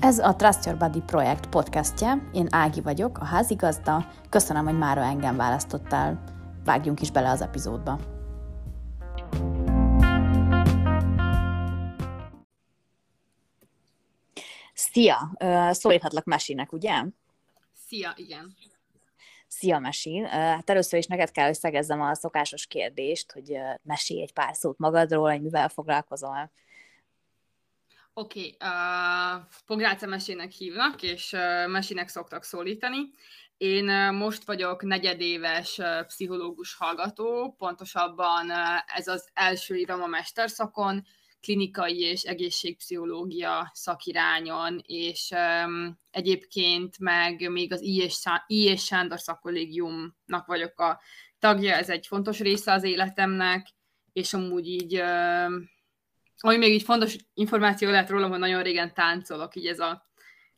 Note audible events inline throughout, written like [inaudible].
Ez a Trust Your Body projekt podcastje. Én Ági vagyok, a házigazda. Köszönöm, hogy mára engem választottál. Vágjunk is bele az epizódba. Szia! Szólíthatlak Mesinek, ugye? Szia, igen. Szia, Mesi! Hát először is neked kell, hogy szegezzem a szokásos kérdést, hogy mesélj egy pár szót magadról, hogy mivel foglalkozol. Oké, okay, uh, Pográce mesének hívnak, és uh, mesének szoktak szólítani. Én uh, most vagyok negyedéves uh, pszichológus hallgató, pontosabban uh, ez az első évam a mesterszakon, klinikai és egészségpszichológia szakirányon, és um, egyébként meg még az I. és, Sándor szakkollégiumnak vagyok a tagja, ez egy fontos része az életemnek, és amúgy így uh, ami még így fontos információ lehet rólam, hogy nagyon régen táncolok, így ez a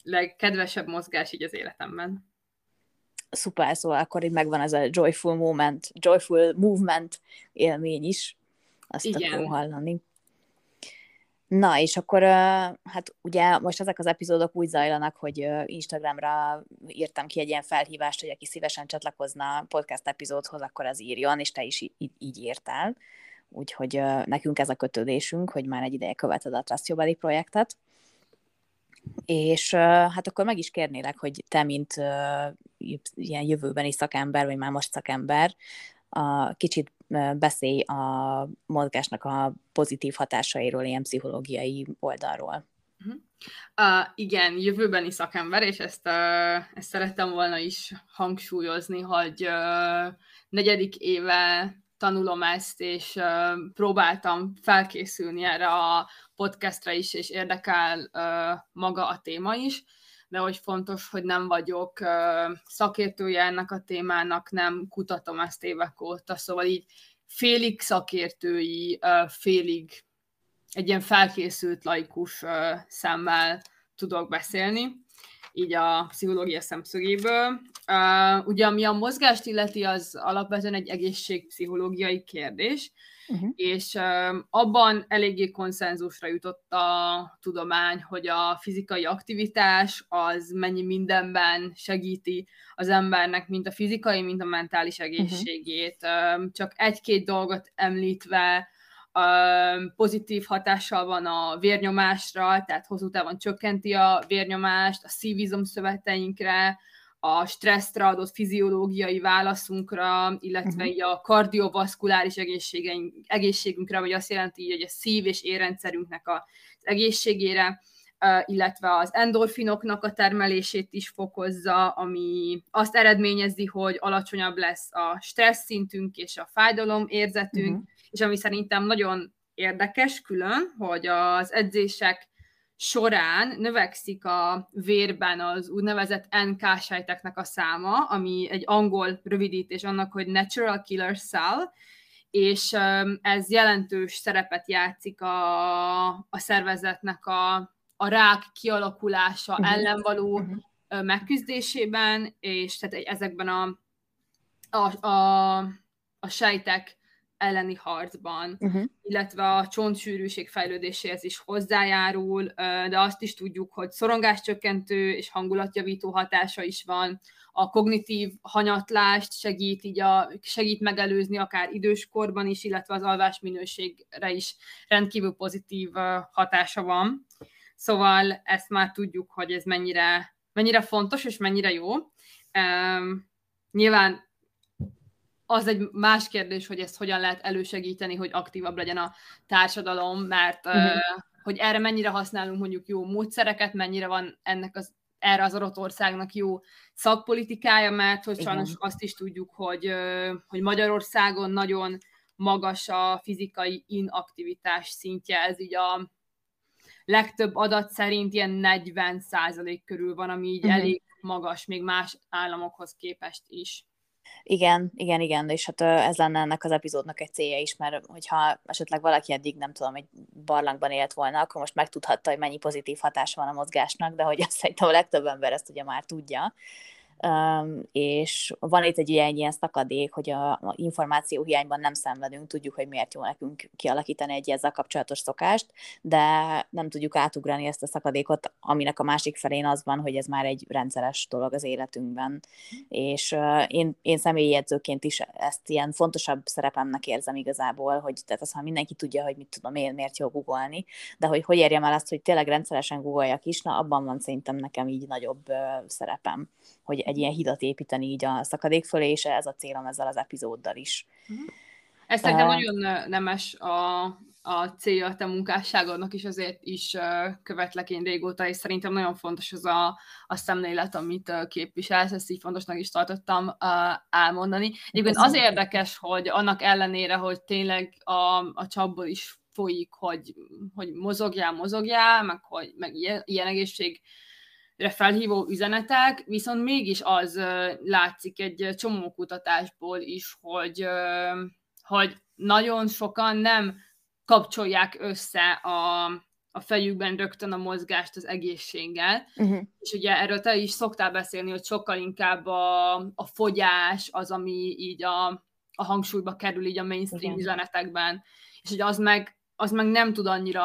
legkedvesebb mozgás így az életemben. Szuper, szóval akkor így megvan ez a joyful moment, joyful movement élmény is. Azt Igen. akkor hallani. Na, és akkor hát ugye most ezek az epizódok úgy zajlanak, hogy Instagramra írtam ki egy ilyen felhívást, hogy aki szívesen csatlakozna podcast epizódhoz, akkor az írjon, és te is így, így írtál úgyhogy uh, nekünk ez a kötődésünk, hogy már egy ideje követed a Trust Your Body projektet, és uh, hát akkor meg is kérnélek, hogy te, mint uh, ilyen jövőbeni szakember, vagy már most szakember, a, kicsit beszélj a mozgásnak a pozitív hatásairól, ilyen pszichológiai oldalról. Uh, igen, jövőbeni szakember, és ezt, uh, ezt szerettem volna is hangsúlyozni, hogy uh, negyedik éve tanulom ezt, és uh, próbáltam felkészülni erre a podcastra is, és érdekel uh, maga a téma is, de hogy fontos, hogy nem vagyok uh, szakértője ennek a témának, nem kutatom ezt évek óta, szóval így félig szakértői, uh, félig egy ilyen felkészült laikus uh, szemmel tudok beszélni így a pszichológia szemszögéből. Uh, ugye ami a mozgást illeti, az alapvetően egy egészségpszichológiai kérdés, uh-huh. és uh, abban eléggé konszenzusra jutott a tudomány, hogy a fizikai aktivitás az mennyi mindenben segíti az embernek, mint a fizikai, mint a mentális egészségét. Uh-huh. Uh, csak egy-két dolgot említve, pozitív hatással van a vérnyomásra, tehát hosszú távon csökkenti a vérnyomást, a szívizom szöveteinkre, a stresszre adott fiziológiai válaszunkra, illetve uh-huh. a kardiovaszkuláris egészségünkre, vagy azt jelenti, hogy a szív- és érrendszerünknek az egészségére, illetve az endorfinoknak a termelését is fokozza, ami azt eredményezi, hogy alacsonyabb lesz a stressz szintünk és a fájdalom érzetünk, uh-huh és ami szerintem nagyon érdekes külön, hogy az edzések során növekszik a vérben az úgynevezett NK sejteknek a száma, ami egy angol rövidítés annak, hogy Natural Killer Cell, és ez jelentős szerepet játszik a, a szervezetnek a, a rák kialakulása uh-huh. ellen való uh-huh. megküzdésében, és tehát ezekben a, a, a, a sejtek elleni harcban, uh-huh. illetve a csontsűrűség fejlődéséhez is hozzájárul, de azt is tudjuk, hogy szorongáscsökkentő és hangulatjavító hatása is van, a kognitív hanyatlást segít, így a, segít megelőzni akár időskorban is, illetve az alvás minőségre is rendkívül pozitív hatása van. Szóval ezt már tudjuk, hogy ez mennyire, mennyire fontos és mennyire jó. Um, nyilván az egy más kérdés, hogy ezt hogyan lehet elősegíteni, hogy aktívabb legyen a társadalom, mert uh-huh. uh, hogy erre mennyire használunk mondjuk jó módszereket, mennyire van ennek az erre az adott országnak jó szakpolitikája, mert hogy sajnos Igen. azt is tudjuk, hogy, hogy Magyarországon nagyon magas a fizikai inaktivitás szintje, ez így a legtöbb adat szerint ilyen 40% körül van, ami így uh-huh. elég magas, még más államokhoz képest is. Igen, igen, igen, és hát ez lenne ennek az epizódnak egy célja is, mert hogyha esetleg valaki eddig, nem tudom, egy barlangban élt volna, akkor most megtudhatta, hogy mennyi pozitív hatása van a mozgásnak, de hogy azt szerintem a legtöbb ember ezt ugye már tudja. És van itt egy ilyen, ilyen szakadék, hogy a, a információ hiányban nem szenvedünk, tudjuk, hogy miért jó nekünk kialakítani egy ezzel kapcsolatos szokást, de nem tudjuk átugrani ezt a szakadékot, aminek a másik felén az van, hogy ez már egy rendszeres dolog az életünkben. És én, én személyi edzőként is ezt ilyen fontosabb szerepemnek érzem igazából, hogy tehát az, ha mindenki tudja, hogy mit tudom én, miért jó googolni, de hogy hogy érjem el azt, hogy tényleg rendszeresen googoljak is, na abban van szerintem nekem így nagyobb szerepem, hogy egy ilyen hidat építeni így a szakadék fölé, és ez a célom ezzel az epizóddal is. Uh-huh. Ez szerintem uh, nagyon nemes a, a célja a te munkásságodnak is, azért is követlek én régóta, és szerintem nagyon fontos az a, a szemlélet, amit képviselsz, ezt így fontosnak is tartottam elmondani. Egyébként az érdekes, hogy annak ellenére, hogy tényleg a, a csapból is folyik, hogy, hogy mozogjál, mozogjál, meg, hogy, meg ilyen, ilyen egészség felhívó üzenetek, viszont mégis az látszik egy csomó kutatásból is, hogy, hogy nagyon sokan nem kapcsolják össze a, a fejükben rögtön a mozgást az egészséggel. Uh-huh. És ugye erről te is szoktál beszélni, hogy sokkal inkább a, a fogyás az, ami így a, a hangsúlyba kerül így a mainstream Igen. üzenetekben, és hogy az meg, az meg nem tud annyira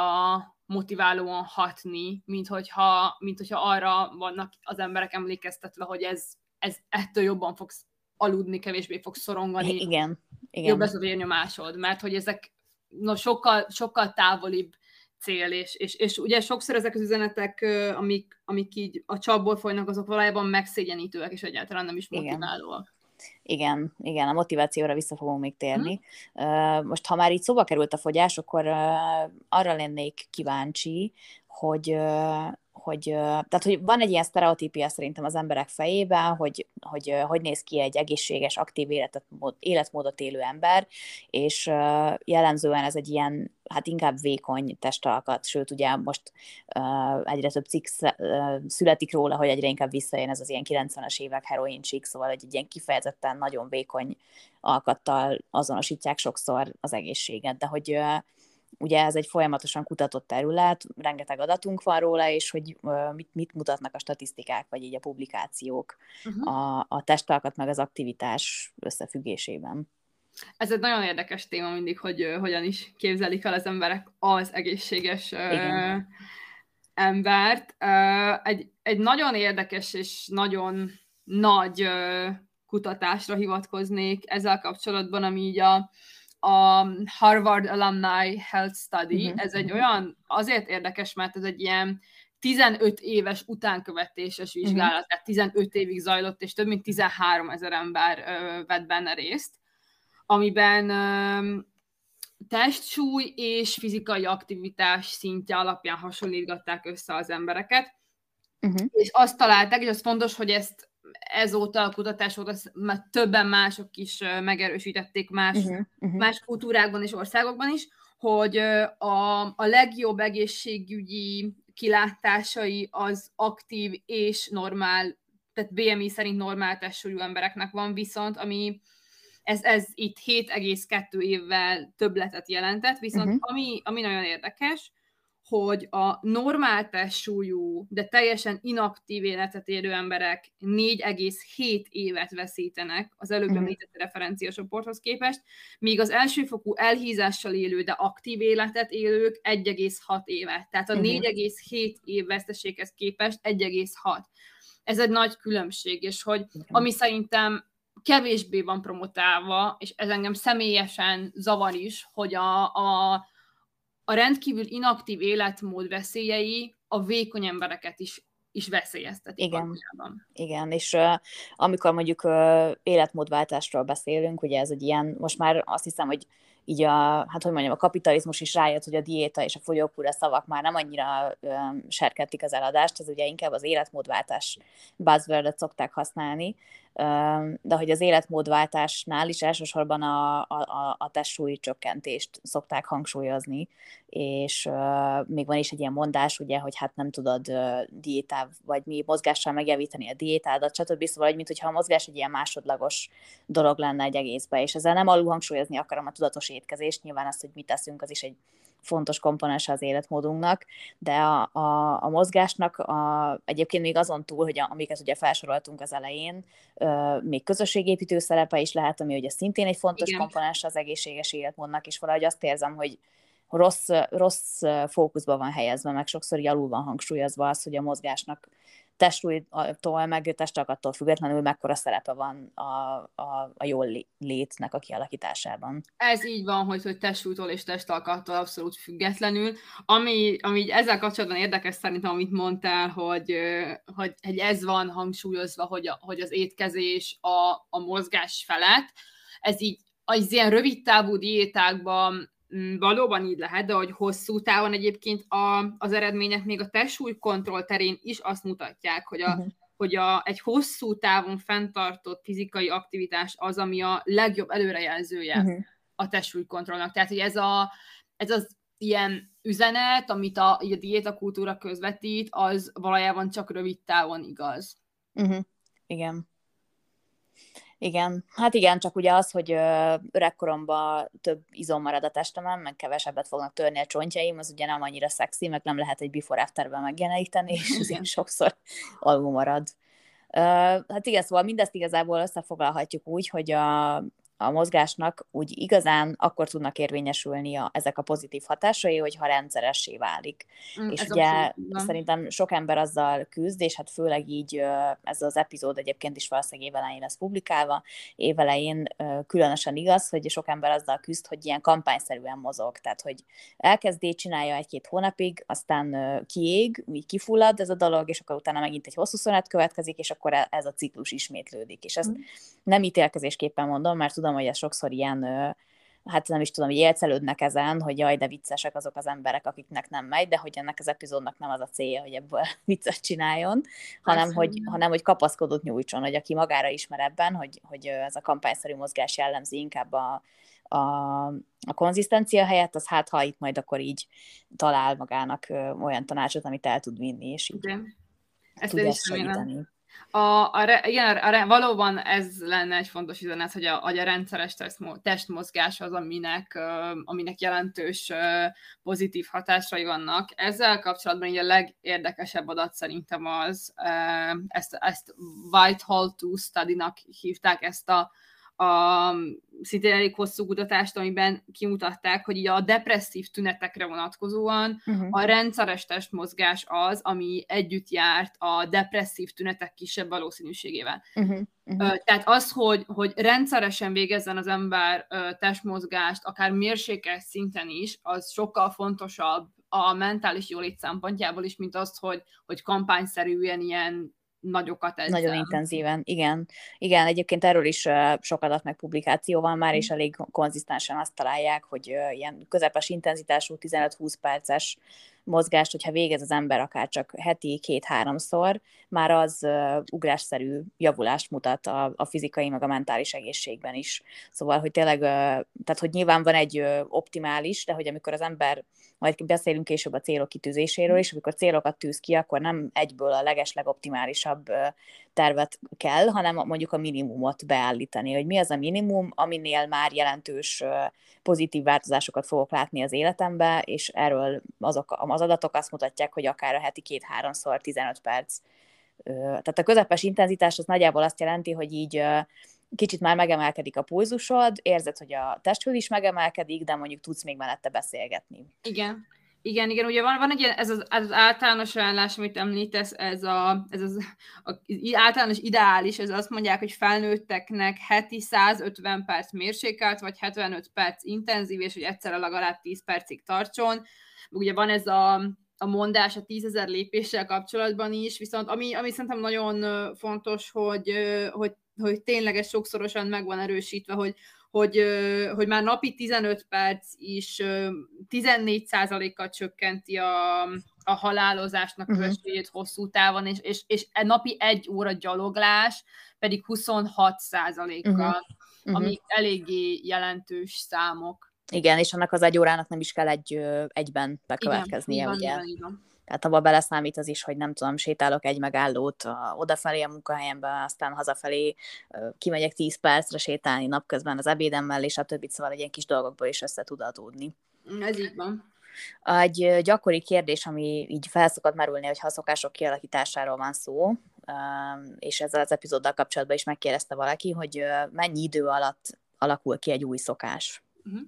motiválóan hatni, mint hogyha, mint hogyha arra vannak az emberek emlékeztetve, hogy ez, ez ettől jobban fogsz aludni, kevésbé fogsz szorongani. Igen. Igen. Jobb lesz a vérnyomásod, mert hogy ezek no, sokkal, sokkal távolibb cél, és, és, és ugye sokszor ezek az üzenetek, amik, amik így a csapból folynak, azok valójában megszégyenítőek, és egyáltalán nem is motiválóak. Igen, igen, a motivációra vissza fogunk még térni. Hmm. Most, ha már így szóba került a fogyás, akkor arra lennék kíváncsi, hogy, hogy, tehát, hogy van egy ilyen sztereotípia szerintem az emberek fejében, hogy, hogy hogy néz ki egy egészséges, aktív életet, életmódot élő ember, és jellemzően ez egy ilyen, hát inkább vékony testalkat, sőt, ugye most egyre több cikk születik róla, hogy egyre inkább visszajön ez az ilyen 90-es évek heroin csík, szóval egy ilyen kifejezetten nagyon vékony alkattal azonosítják sokszor az egészséget, de hogy ugye ez egy folyamatosan kutatott terület, rengeteg adatunk van róla, és hogy mit, mit mutatnak a statisztikák, vagy így a publikációk uh-huh. a, a testalkat meg az aktivitás összefüggésében. Ez egy nagyon érdekes téma mindig, hogy uh, hogyan is képzelik el az emberek az egészséges uh, embert. Uh, egy, egy nagyon érdekes és nagyon nagy uh, kutatásra hivatkoznék ezzel kapcsolatban, ami így a a Harvard Alumni Health Study. Uh-huh. Ez egy olyan, azért érdekes, mert ez egy ilyen 15 éves utánkövetéses mhm. vizsgálat, uh-huh. tehát 15 évig zajlott, és több mint 13 ezer ember ö, vett benne részt, amiben ö, testsúly és fizikai aktivitás szintje alapján hasonlítgatták össze az embereket, uh-huh. és azt találták, és az fontos, hogy ezt ezóta a kutatás óta már többen mások is megerősítették más, uh-huh, uh-huh. más kultúrákban és országokban is, hogy a, a legjobb egészségügyi kilátásai az aktív és normál, tehát BMI szerint normál testsúlyú embereknek van, viszont ami ez, ez itt 7,2 évvel többletet jelentett, viszont uh-huh. ami, ami nagyon érdekes, hogy a normál testsúlyú, de teljesen inaktív életet élő emberek 4,7 évet veszítenek az előbb uh-huh. említett referenciacsoporthoz képest, míg az elsőfokú elhízással élő, de aktív életet élők 1,6 évet. Tehát a uh-huh. 4,7 év veszteséghez képest 1,6. Ez egy nagy különbség, és hogy ami szerintem kevésbé van promotálva, és ez engem személyesen zavar is, hogy a, a a rendkívül inaktív életmód veszélyei a vékony embereket is is veszélyeztetik. Igen, valójában. igen, és uh, amikor mondjuk uh, életmódváltásról beszélünk, ugye ez egy ilyen, most már azt hiszem, hogy így a, hát hogy mondjam, a kapitalizmus is rájött, hogy a diéta és a fogyókúra szavak már nem annyira um, serkentik az eladást, ez ugye inkább az életmódváltás buzzword szokták használni, de hogy az életmódváltásnál is elsősorban a, a, a testsúly csökkentést szokták hangsúlyozni, és még van is egy ilyen mondás, ugye, hogy hát nem tudod diétáv, vagy mi mozgással megjavítani a diétádat, stb. Szóval, hogy mint hogyha a mozgás egy ilyen másodlagos dolog lenne egy egészbe, és ezzel nem alul hangsúlyozni akarom a tudatos étkezést, nyilván azt, hogy mit teszünk, az is egy fontos komponens az életmódunknak, de a, a, a mozgásnak a, egyébként még azon túl, hogy a, amiket ugye felsoroltunk az elején, ö, még közösségépítő szerepe is lehet, ami ugye szintén egy fontos Igen. komponens az egészséges életmódnak, és valahogy azt érzem, hogy rossz, rossz fókuszba van helyezve, meg sokszor alul van hangsúlyozva az, hogy a mozgásnak testújtól, meg testalkattól függetlenül mekkora szerepe van a, a, a jól létnek a kialakításában. Ez így van, hogy, hogy testújtól és testalkattól abszolút függetlenül. Ami, ami ezzel kapcsolatban érdekes szerintem, amit mondtál, hogy, hogy, hogy ez van hangsúlyozva, hogy, a, hogy az étkezés a, a mozgás felett. Ez így az ilyen rövid távú diétákban valóban így lehet, de hogy hosszú távon egyébként a, az eredmények még a testsúlykontroll terén is azt mutatják, hogy, a, uh-huh. hogy a, egy hosszú távon fenntartott fizikai aktivitás az, ami a legjobb előrejelzője uh-huh. a testsúlykontrollnak. Tehát, hogy ez, a, ez az ilyen üzenet, amit a, a diétakultúra közvetít, az valójában csak rövid távon igaz. Uh-huh. Igen. Igen, hát igen, csak ugye az, hogy öregkoromban több izom marad a testemen, meg kevesebbet fognak törni a csontjaim, az ugye nem annyira szexi, meg nem lehet egy before afterben megjeleníteni, és [laughs] azért sokszor alul marad. Hát igen, szóval mindezt igazából összefoglalhatjuk úgy, hogy a, a mozgásnak úgy igazán akkor tudnak érvényesülni a, ezek a pozitív hatásai, hogyha rendszeressé válik. Mm, és ugye abszolút, szerintem sok ember azzal küzd, és hát főleg így ez az epizód egyébként is valószínűleg évelején lesz publikálva, évelején különösen igaz, hogy sok ember azzal küzd, hogy ilyen kampányszerűen mozog, tehát hogy elkezdi, csinálja egy-két hónapig, aztán kiég, úgy kifullad ez a dolog, és akkor utána megint egy hosszú szünet következik, és akkor e, ez a ciklus ismétlődik. És ezt mm. nem ítélkezésképpen mondom, mert tudom, hogy ez sokszor ilyen, hát nem is tudom, hogy élcelődnek ezen, hogy jaj, de viccesek azok az emberek, akiknek nem megy, de hogy ennek az epizódnak nem az a célja, hogy ebből [laughs] viccet csináljon, hanem hogy, hanem hogy kapaszkodót nyújtson, hogy aki magára ismer ebben, hogy, hogy ez a kampányszerű mozgás jellemzi inkább a, a, a konzisztencia helyett, az hát ha itt majd akkor így talál magának olyan tanácsot, amit el tud vinni, és így Igen. Ezt tudja segíteni. A, a, igen, a, a, valóban ez lenne egy fontos üzenet, hogy a, hogy a rendszeres testmozgás az, aminek, aminek jelentős pozitív hatásai vannak. Ezzel kapcsolatban így a legérdekesebb adat szerintem az, ezt, ezt Whitehall 2 study-nak hívták ezt a a szintén elég hosszú kutatást, amiben kimutatták, hogy a depresszív tünetekre vonatkozóan uh-huh. a rendszeres testmozgás az, ami együtt járt a depresszív tünetek kisebb valószínűségével. Uh-huh. Uh-huh. Tehát az, hogy, hogy rendszeresen végezzen az ember testmozgást, akár mérsékelt szinten is, az sokkal fontosabb a mentális jólét szempontjából is, mint az, hogy, hogy kampányszerűen ilyen nagyokat ezzel. Nagyon intenzíven, igen. Igen, egyébként erről is sok adat meg publikáció van már, mm. és elég konzisztensen azt találják, hogy ilyen közepes intenzitású 15-20 perces mozgást, hogyha végez az ember akár csak heti két-háromszor, már az ugrásszerű javulást mutat a, a fizikai, meg a mentális egészségben is. Szóval, hogy tényleg, tehát hogy nyilván van egy optimális, de hogy amikor az ember, majd beszélünk később a célok kitűzéséről, és amikor célokat tűz ki, akkor nem egyből a leges legoptimálisabb tervet kell, hanem mondjuk a minimumot beállítani, hogy mi az a minimum, aminél már jelentős pozitív változásokat fogok látni az életembe, és erről azok az adatok azt mutatják, hogy akár a heti két-háromszor 15 perc. Tehát a közepes intenzitás az nagyjából azt jelenti, hogy így kicsit már megemelkedik a pulzusod, érzed, hogy a testhőd is megemelkedik, de mondjuk tudsz még mellette beszélgetni. Igen. Igen, igen, ugye van, van egy ilyen, ez az, az általános ajánlás, amit említesz, ez, a, ez az, az általános ideális, ez azt mondják, hogy felnőtteknek heti 150 perc mérsékelt, vagy 75 perc intenzív, és hogy egyszerre legalább 10 percig tartson. Ugye van ez a, a mondás a tízezer lépéssel kapcsolatban is, viszont ami, ami szerintem nagyon fontos, hogy, hogy, hogy tényleg ez sokszorosan meg van erősítve, hogy, hogy, hogy már napi 15 perc is 14%-kal csökkenti a, a halálozásnak uh-huh. esélyét hosszú távon, és, és, és e napi egy óra gyaloglás pedig 26%-kal, uh-huh. uh-huh. amik eléggé jelentős számok. Igen, és annak az egy órának nem is kell egy, egyben bekövetkeznie, Igen, ugye? Igen, igen. Tehát abba beleszámít az is, hogy nem tudom, sétálok egy megállót a, odafelé a munkahelyembe, aztán hazafelé kimegyek 10 percre sétálni napközben az ebédemmel, és a többit, szóval egy ilyen kis dolgokból is össze tud adódni. Ez így van. Egy gyakori kérdés, ami így felszokott merülni, hogy ha szokások kialakításáról van szó, és ezzel az epizóddal kapcsolatban is megkérdezte valaki, hogy mennyi idő alatt alakul ki egy új szokás. Uh-huh.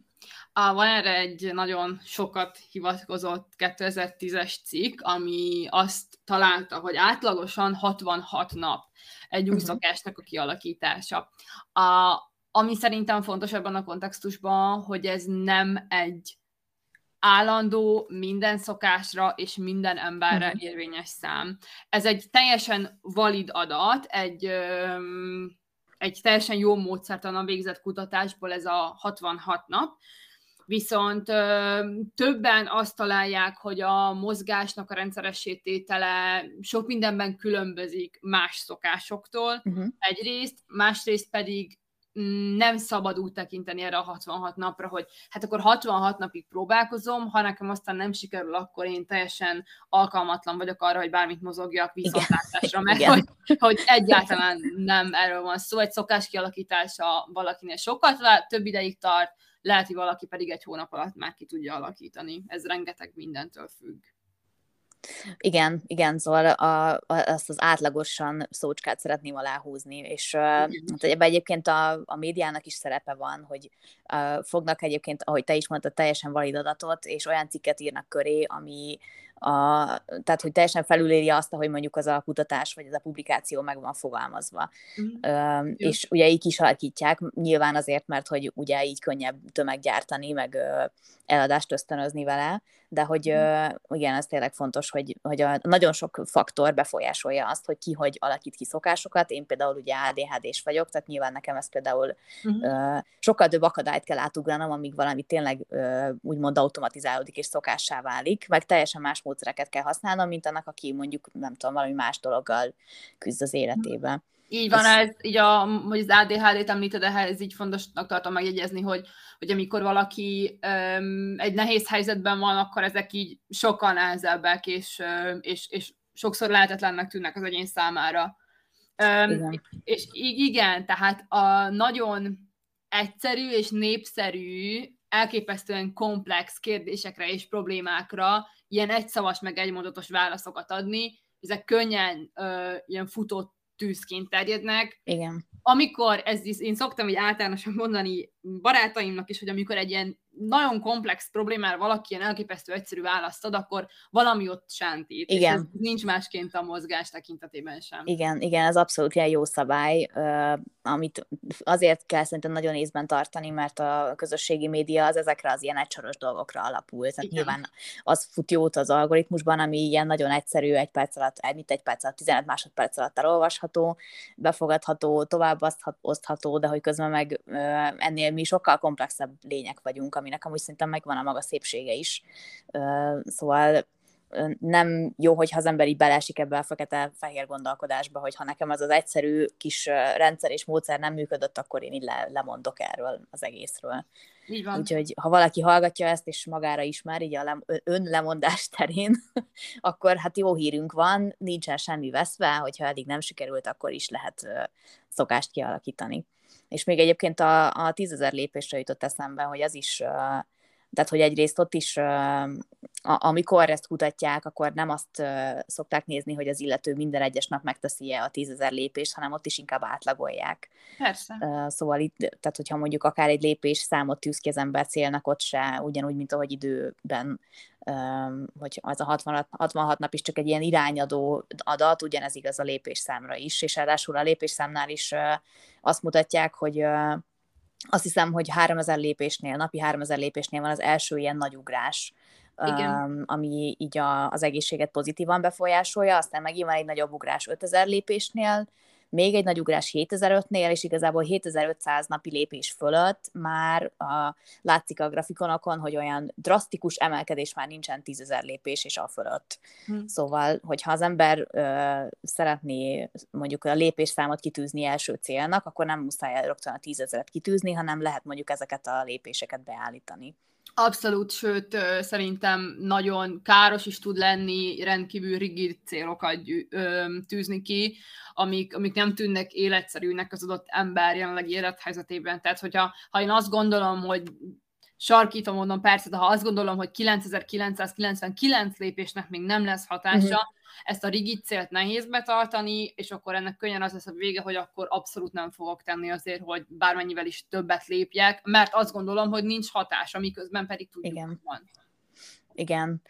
A, van erre egy nagyon sokat hivatkozott 2010-es cikk, ami azt találta, hogy átlagosan 66 nap egy új szokásnak a kialakítása. A, ami szerintem fontos ebben a kontextusban, hogy ez nem egy állandó, minden szokásra és minden emberre uh-huh. érvényes szám. Ez egy teljesen valid adat, egy, egy teljesen jó módszertan a végzett kutatásból ez a 66 nap, viszont többen azt találják, hogy a mozgásnak a rendszeresítétele sok mindenben különbözik más szokásoktól uh-huh. egyrészt, másrészt pedig nem szabad úgy tekinteni erre a 66 napra, hogy hát akkor 66 napig próbálkozom, ha nekem aztán nem sikerül, akkor én teljesen alkalmatlan vagyok arra, hogy bármit mozogjak viszontlátásra, mert hogy, hogy egyáltalán nem erről van szó. Egy szokás kialakítása valakinél sokkal több ideig tart, lehet, hogy valaki pedig egy hónap alatt már ki tudja alakítani. Ez rengeteg mindentől függ. Igen, igen, szóval a, a, azt az átlagosan szócskát szeretném aláhúzni, és uh, hát ebben egyébként a, a médiának is szerepe van, hogy uh, fognak egyébként, ahogy te is mondtad, teljesen valid adatot, és olyan cikket írnak köré, ami a, tehát hogy teljesen felüléri azt, hogy mondjuk az a kutatás vagy az a publikáció meg van fogalmazva. Mm. Uh, és ugye így is alakítják, nyilván azért, mert hogy ugye így könnyebb tömeggyártani, meg uh, eladást ösztönözni vele, de hogy uh, igen, ez tényleg fontos, hogy, hogy a, nagyon sok faktor befolyásolja azt, hogy ki hogy alakít ki szokásokat. Én például ugye ADHD-s vagyok, tehát nyilván nekem ez például uh-huh. uh, sokkal több akadályt kell átugranom, amíg valami tényleg uh, úgymond automatizálódik és szokássá válik, meg teljesen más módszereket kell használnom, mint annak, aki mondjuk, nem tudom, valami más dologgal küzd az életében. Így van, ez, így a, hogy az ADHD-t említed, ehhez így fontosnak tartom megjegyezni, hogy, hogy amikor valaki um, egy nehéz helyzetben van, akkor ezek így sokkal nehezebbek, és, és, és sokszor lehetetlennek tűnnek az egyén számára. Um, igen. És igen, tehát a nagyon egyszerű és népszerű, elképesztően komplex kérdésekre és problémákra ilyen egyszavas meg egymondatos válaszokat adni, ezek könnyen uh, ilyen futott tűzként terjednek. Igen. Amikor, ez is, én szoktam így általánosan mondani barátaimnak is, hogy amikor egy ilyen nagyon komplex problémára valaki ilyen elképesztő egyszerű választ ad, akkor valami ott sántít. Igen. És ez nincs másként a mozgás tekintetében sem. Igen, igen, ez abszolút ilyen jó szabály, amit azért kell szerintem nagyon észben tartani, mert a közösségi média az ezekre az ilyen egysoros dolgokra alapul. Tehát igen. nyilván az fut jót az algoritmusban, ami ilyen nagyon egyszerű, egy perc alatt, mit egy perc alatt, 15 másodperc alatt elolvasható, befogadható, tovább osztható, de hogy közben meg ennél mi sokkal komplexebb lények vagyunk, aminek amúgy szerintem megvan a maga szépsége is. Szóval nem jó, hogyha az ember így beleesik ebbe a fekete-fehér gondolkodásba, hogy ha nekem az az egyszerű kis rendszer és módszer nem működött, akkor én így le, lemondok erről az egészről. Így van. Úgyhogy ha valaki hallgatja ezt, és magára ismer, így a lem, önlemondás [laughs] terén, akkor hát jó hírünk van, nincsen semmi veszve, hogyha eddig nem sikerült, akkor is lehet szokást kialakítani. És még egyébként a, a tízezer lépésre jutott eszembe, hogy az is, tehát hogy egyrészt ott is, amikor ezt kutatják, akkor nem azt szokták nézni, hogy az illető minden egyes nap megteszi-e a tízezer lépést, hanem ott is inkább átlagolják. Persze. Szóval itt, tehát hogyha mondjuk akár egy lépés számot tűz ki az ember célnak, ott se ugyanúgy, mint ahogy időben hogy az a 66, 66 nap is csak egy ilyen irányadó adat, ugyanez igaz a lépésszámra is, és ráadásul a lépésszámnál is azt mutatják, hogy azt hiszem, hogy 3000 lépésnél, napi 3000 lépésnél van az első ilyen nagy ugrás, Igen. ami így a, az egészséget pozitívan befolyásolja, aztán megint van egy nagyobb ugrás 5000 lépésnél, még egy nagy ugrás 7005-nél, és igazából 7500 napi lépés fölött már a, látszik a grafikonokon, hogy olyan drasztikus emelkedés már nincsen 10.000 lépés és a fölött. Hmm. Szóval, hogyha az ember ö, szeretné mondjuk a lépésszámot kitűzni első célnak, akkor nem muszáj rögtön a 10.000-et kitűzni, hanem lehet mondjuk ezeket a lépéseket beállítani. Abszolút, sőt, szerintem nagyon káros is tud lenni rendkívül rigid célokat tűzni ki, amik, amik nem tűnnek életszerűnek az adott ember jelenlegi élethelyzetében. Tehát, hogyha ha én azt gondolom, hogy sarkítom, mondom, persze, de ha azt gondolom, hogy 9999 lépésnek még nem lesz hatása, uh-huh. ezt a rigid célt nehéz betartani, és akkor ennek könnyen az lesz a vége, hogy akkor abszolút nem fogok tenni azért, hogy bármennyivel is többet lépjek, mert azt gondolom, hogy nincs hatása, miközben pedig tudjuk, Igen. hogy van. Igen.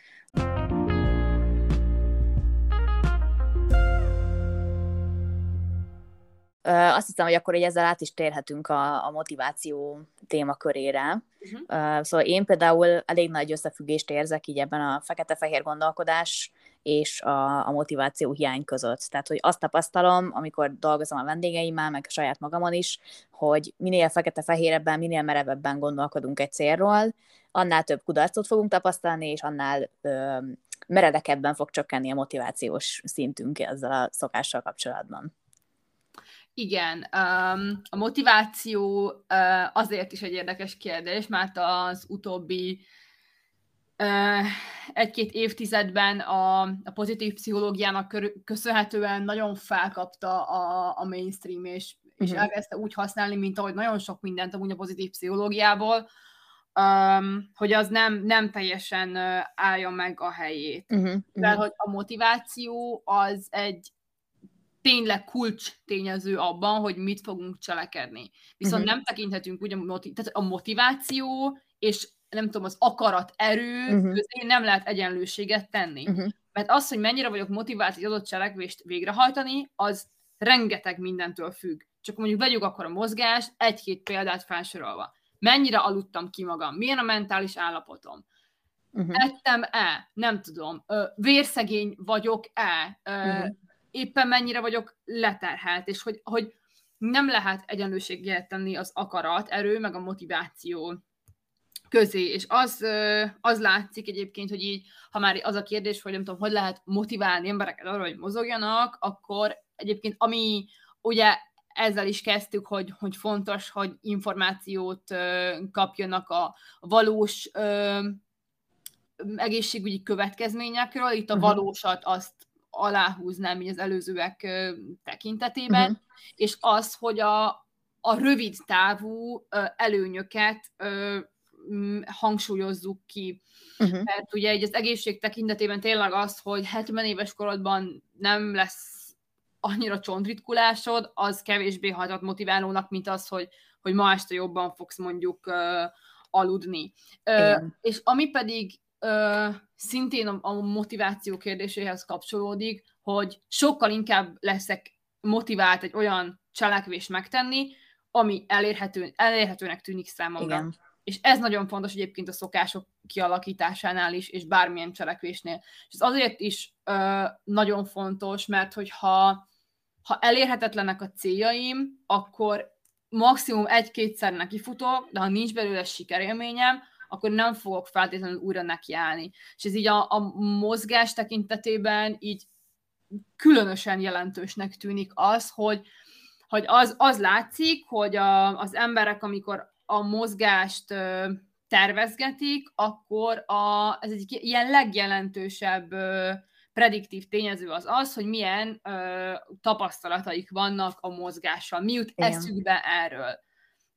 Azt hiszem, hogy akkor egy ezzel át is térhetünk a, a motiváció témakörére. Uh-huh. Szóval én például elég nagy összefüggést érzek így ebben a fekete-fehér gondolkodás és a, a motiváció hiány között. Tehát, hogy azt tapasztalom, amikor dolgozom a vendégeimmel, meg a saját magamon is, hogy minél fekete-fehérebben, minél merevebben gondolkodunk egy célról, annál több kudarcot fogunk tapasztalni, és annál ö, meredekebben fog csökkenni a motivációs szintünk ezzel a szokással kapcsolatban. Igen, um, a motiváció uh, azért is egy érdekes kérdés, mert az utóbbi uh, egy-két évtizedben a, a pozitív pszichológiának kör, köszönhetően nagyon felkapta a, a mainstream, és, és uh-huh. elkezdte úgy használni, mint ahogy nagyon sok mindent amúgy a pozitív pszichológiából, um, hogy az nem, nem teljesen uh, állja meg a helyét. Uh-huh. De hogy a motiváció az egy tényleg kulcs tényező abban, hogy mit fogunk cselekedni. Viszont uh-huh. nem tekinthetünk ugye tehát a motiváció és nem tudom, az akarat erő uh-huh. közé nem lehet egyenlőséget tenni. Uh-huh. Mert az, hogy mennyire vagyok motivált egy adott cselekvést végrehajtani, az rengeteg mindentől függ. Csak mondjuk vegyük akkor a mozgást, egy-két példát felsorolva. Mennyire aludtam ki magam? Milyen a mentális állapotom? Uh-huh. Ettem-e? Nem tudom. Vérszegény vagyok-e? Uh-huh éppen mennyire vagyok leterhelt, és hogy, hogy nem lehet egyenlőséget tenni az akarat, erő, meg a motiváció közé, és az, az látszik egyébként, hogy így, ha már az a kérdés, hogy nem tudom, hogy lehet motiválni embereket arra, hogy mozogjanak, akkor egyébként ami ugye ezzel is kezdtük, hogy, hogy fontos, hogy információt kapjanak a valós egészségügyi következményekről, itt a mhm. valósat azt aláhúznám így az előzőek tekintetében, uh-huh. és az, hogy a, a rövid távú előnyöket hangsúlyozzuk ki. Uh-huh. Mert ugye egy az egészség tekintetében tényleg az, hogy 70 éves korodban nem lesz annyira csontritkulásod, az kevésbé hatott motiválónak, mint az, hogy, hogy ma este jobban fogsz mondjuk uh, aludni. Uh, és ami pedig ö, szintén a, a motiváció kérdéséhez kapcsolódik, hogy sokkal inkább leszek motivált egy olyan cselekvést megtenni, ami elérhető, elérhetőnek tűnik számomra. Igen. És ez nagyon fontos egyébként a szokások kialakításánál is, és bármilyen cselekvésnél. És ez azért is ö, nagyon fontos, mert hogyha ha elérhetetlenek a céljaim, akkor maximum egy-kétszer nekifutok, de ha nincs belőle sikerélményem, akkor nem fogok feltétlenül újra nekiállni. És ez így a, a mozgás tekintetében így különösen jelentősnek tűnik az, hogy, hogy az, az látszik, hogy a, az emberek, amikor a mozgást ö, tervezgetik, akkor a, ez egy ilyen legjelentősebb ö, prediktív tényező az az, hogy milyen ö, tapasztalataik vannak a mozgással, mi jut eszükbe erről.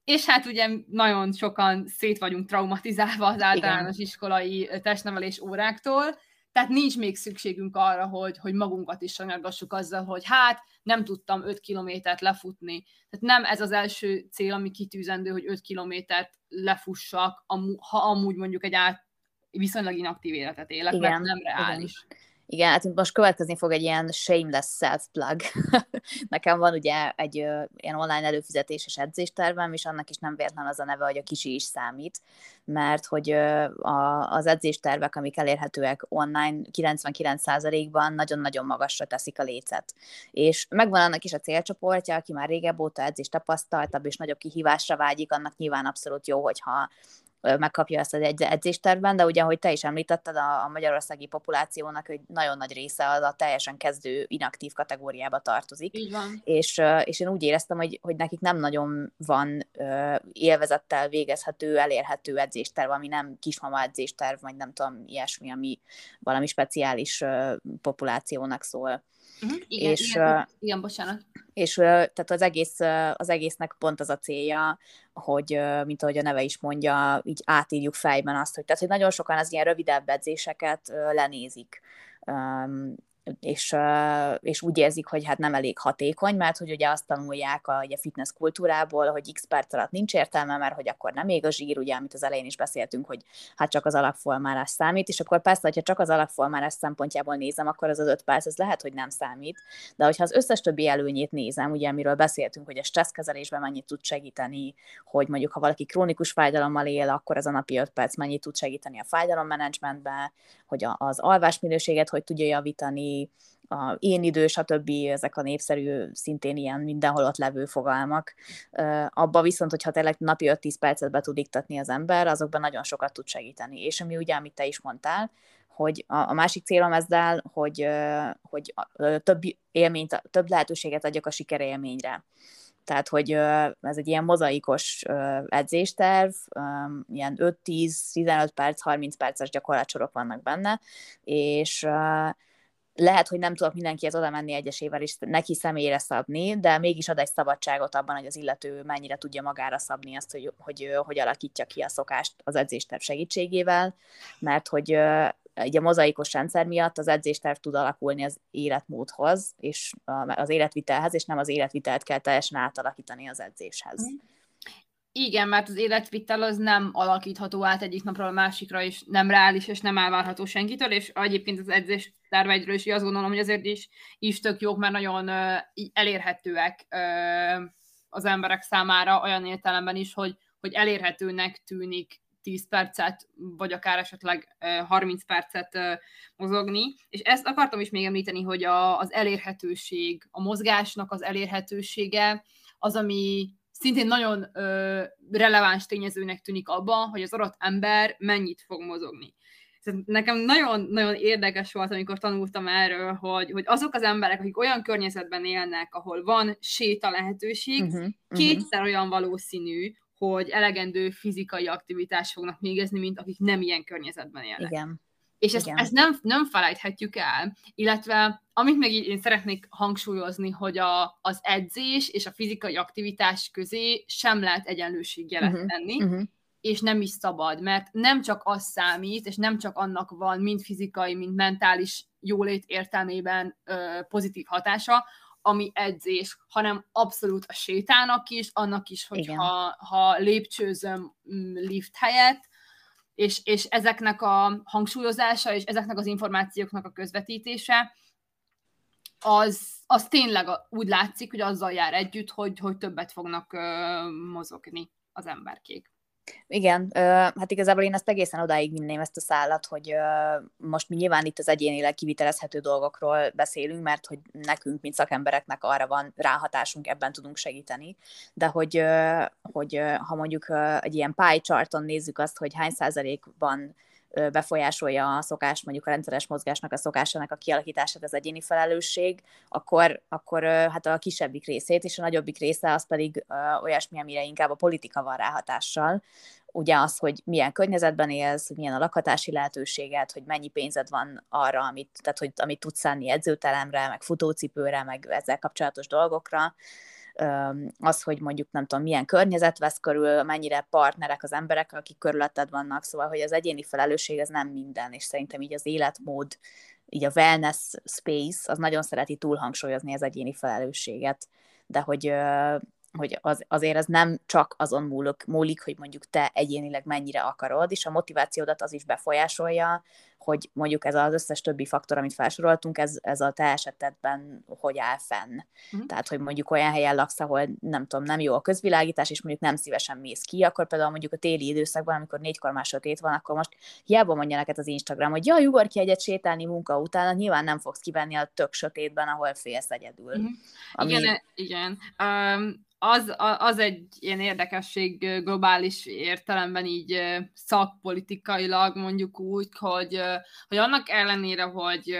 És hát ugye nagyon sokan szét vagyunk traumatizálva az általános Igen. iskolai testnevelés óráktól, tehát nincs még szükségünk arra, hogy, hogy magunkat is sanyargassuk azzal, hogy hát nem tudtam 5 kilométert lefutni. Tehát nem ez az első cél, ami kitűzendő, hogy 5 kilométert lefussak, ha amúgy mondjuk egy át, viszonylag inaktív életet élek, Igen. mert nem reális. Igen. Igen, hát most következni fog egy ilyen shameless self-plug. [laughs] Nekem van ugye egy ö, ilyen online előfizetéses edzéstervem, és annak is nem véletlen az a neve, hogy a kisi is számít, mert hogy ö, a, az edzéstervek, amik elérhetőek online 99%-ban nagyon-nagyon magasra teszik a lécet. És megvan annak is a célcsoportja, aki már régebb óta edzést tapasztaltabb, és nagyobb kihívásra vágyik, annak nyilván abszolút jó, hogyha megkapja ezt az edzéstervben, de ugye, ahogy te is említetted, a, a magyarországi populációnak hogy nagyon nagy része az a teljesen kezdő inaktív kategóriába tartozik. Így van. És, és én úgy éreztem, hogy, hogy nekik nem nagyon van élvezettel végezhető, elérhető edzésterv, ami nem kismama edzésterv, vagy nem tudom, ilyesmi, ami valami speciális populációnak szól. Uh-huh. Igen, és, igen, uh, igen, bocsánat. És tehát az, egész, az egésznek pont az a célja, hogy, mint ahogy a neve is mondja, így átírjuk fejben azt, hogy, tehát, hogy nagyon sokan az ilyen rövidebb edzéseket lenézik és, és úgy érzik, hogy hát nem elég hatékony, mert hogy ugye azt tanulják a, a fitness kultúrából, hogy x perc alatt nincs értelme, mert hogy akkor nem ég a zsír, ugye, amit az elején is beszéltünk, hogy hát csak az alapformálás számít, és akkor persze, hogyha csak az alapformálás szempontjából nézem, akkor az az öt perc, ez lehet, hogy nem számít, de hogyha az összes többi előnyét nézem, ugye, amiről beszéltünk, hogy a stresszkezelésben mennyit tud segíteni, hogy mondjuk, ha valaki krónikus fájdalommal él, akkor az a napi öt perc mennyit tud segíteni a fájdalommenedzsmentben, hogy az alvásminőséget hogy tudja javítani, a én idő, stb. ezek a népszerű, szintén ilyen mindenhol ott levő fogalmak. Abba viszont, hogyha tényleg napi 5-10 percet be tud iktatni az ember, azokban nagyon sokat tud segíteni. És ami ugye, amit te is mondtál, hogy a másik célom ezzel, hogy, hogy több élményt, több lehetőséget adjak a sikerélményre. Tehát, hogy ez egy ilyen mozaikos edzésterv, ilyen 5-10-15 perc, 30 perces gyakorlatsorok vannak benne, és lehet, hogy nem tudok mindenkihez oda menni egyesével és neki személyre szabni, de mégis ad egy szabadságot abban, hogy az illető mennyire tudja magára szabni azt, hogy hogy, hogy alakítja ki a szokást az edzésterv segítségével, mert hogy így a mozaikos rendszer miatt az edzésterv tud alakulni az életmódhoz, és az életvitelhez, és nem az életvitelt kell teljesen átalakítani az edzéshez. Mm. Igen, mert az életvitel az nem alakítható át egyik napról a másikra, és nem reális, és nem elvárható senkitől, és egyébként az edzés terveidről is azt gondolom, hogy azért is, is tök jók, mert nagyon elérhetőek az emberek számára olyan értelemben is, hogy, hogy elérhetőnek tűnik 10 percet, vagy akár esetleg 30 percet mozogni. És ezt akartam is még említeni, hogy a, az elérhetőség, a mozgásnak az elérhetősége az, ami szintén nagyon ö, releváns tényezőnek tűnik abban, hogy az adott ember mennyit fog mozogni. Nekem nagyon-nagyon érdekes volt, amikor tanultam erről, hogy, hogy azok az emberek, akik olyan környezetben élnek, ahol van séta lehetőség, uh-huh, kétszer uh-huh. olyan valószínű, hogy elegendő fizikai aktivitást fognak végezni, mint akik nem ilyen környezetben élnek. Igen. És ezt, ezt nem, nem felejthetjük el, illetve amit meg én szeretnék hangsúlyozni, hogy a, az edzés és a fizikai aktivitás közé sem lehet egyenlőségjelet uh-huh, tenni, uh-huh. És nem is szabad, mert nem csak az számít, és nem csak annak van mind fizikai, mind mentális jólét értelmében ö, pozitív hatása, ami edzés, hanem abszolút a sétának is, annak is, hogyha ha lépcsőzöm mm, lift helyett, és, és ezeknek a hangsúlyozása, és ezeknek az információknak a közvetítése, az, az tényleg úgy látszik, hogy azzal jár együtt, hogy, hogy többet fognak ö, mozogni az emberkék. Igen, hát igazából én ezt egészen odáig vinném ezt a szállat, hogy most mi nyilván itt az egyénileg kivitelezhető dolgokról beszélünk, mert hogy nekünk, mint szakembereknek arra van ráhatásunk, ebben tudunk segíteni, de hogy, hogy ha mondjuk egy ilyen pie nézzük azt, hogy hány százalékban befolyásolja a szokás, mondjuk a rendszeres mozgásnak, a szokásának a kialakítását az egyéni felelősség, akkor, akkor hát a kisebbik részét, és a nagyobbik része az pedig olyasmi, amire inkább a politika van ráhatással, ugye az, hogy milyen környezetben élsz, milyen a lakhatási lehetőséged, hogy mennyi pénzed van arra, amit, tehát, hogy, amit tudsz szállni edzőteremre, meg futócipőre, meg ezzel kapcsolatos dolgokra, az, hogy mondjuk nem tudom, milyen környezet vesz körül, mennyire partnerek az emberek, akik körülötted vannak, szóval, hogy az egyéni felelősség ez nem minden, és szerintem így az életmód, így a wellness space, az nagyon szereti túlhangsúlyozni az egyéni felelősséget, de hogy hogy az, azért ez nem csak azon múlik, múlik, hogy mondjuk te egyénileg mennyire akarod, és a motivációdat az is befolyásolja, hogy mondjuk ez az összes többi faktor, amit felsoroltunk, ez, ez a te esetedben hogy áll fenn. Uh-huh. Tehát, hogy mondjuk olyan helyen laksz, ahol nem tudom, nem jó a közvilágítás, és mondjuk nem szívesen mész ki, akkor például mondjuk a téli időszakban, amikor négykor már sötét van, akkor most hiába mondja neked az Instagram, hogy ja, ugorj ki egyet sétálni munka után, nyilván nem fogsz kivenni a tök sötétben, ahol félsz egyedül. Uh-huh. Ami... Igen, igen. Um, az, az egy ilyen érdekesség globális értelemben így szakpolitikailag mondjuk úgy, hogy, hogy annak ellenére, hogy,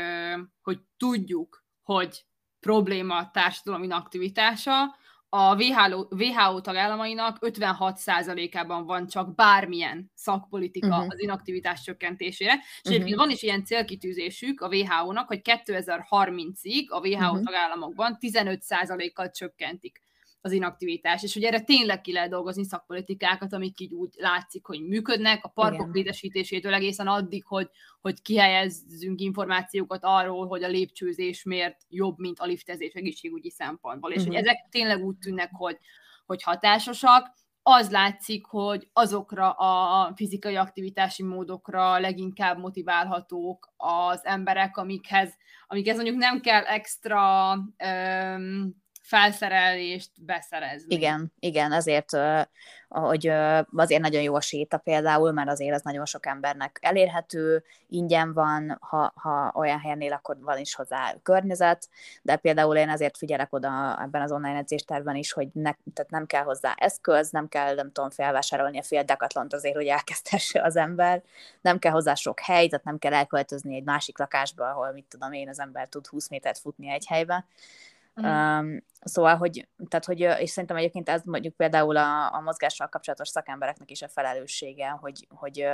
hogy tudjuk, hogy probléma a társadalom inaktivitása, a WHO, WHO tagállamainak 56%-ában van csak bármilyen szakpolitika uh-huh. az inaktivitás csökkentésére, és uh-huh. egyébként van is ilyen célkitűzésük a WHO-nak, hogy 2030-ig a WHO uh-huh. tagállamokban 15%-kal csökkentik az inaktivitás, és hogy erre tényleg ki lehet dolgozni szakpolitikákat, amik így úgy látszik, hogy működnek, a parkok létesítésétől egészen addig, hogy, hogy kihelyezzünk információkat arról, hogy a lépcsőzés miért jobb, mint a liftezés egészségügyi szempontból, és uh-huh. hogy mhm. ezek tényleg úgy tűnnek, hogy, hogy hatásosak, az látszik, hogy azokra a fizikai aktivitási módokra leginkább motiválhatók az emberek, amikhez, amikhez mondjuk nem kell extra um, felszerelést beszerezni. Igen, igen, azért, hogy azért nagyon jó a séta például, mert azért az nagyon sok embernek elérhető, ingyen van, ha, ha olyan helyen él, akkor van is hozzá környezet, de például én azért figyelek oda ebben az online edzésterben is, hogy ne, tehát nem kell hozzá eszköz, nem kell, nem tudom, felvásárolni a fél dekatlont azért, hogy elkezdhesse az ember, nem kell hozzá sok hely, tehát nem kell elköltözni egy másik lakásba, ahol mit tudom én, az ember tud 20 métert futni egy helybe, Mm. Um, szóval, hogy, tehát, hogy, és szerintem egyébként ez mondjuk például a, a mozgással kapcsolatos szakembereknek is a felelőssége, hogy, hogy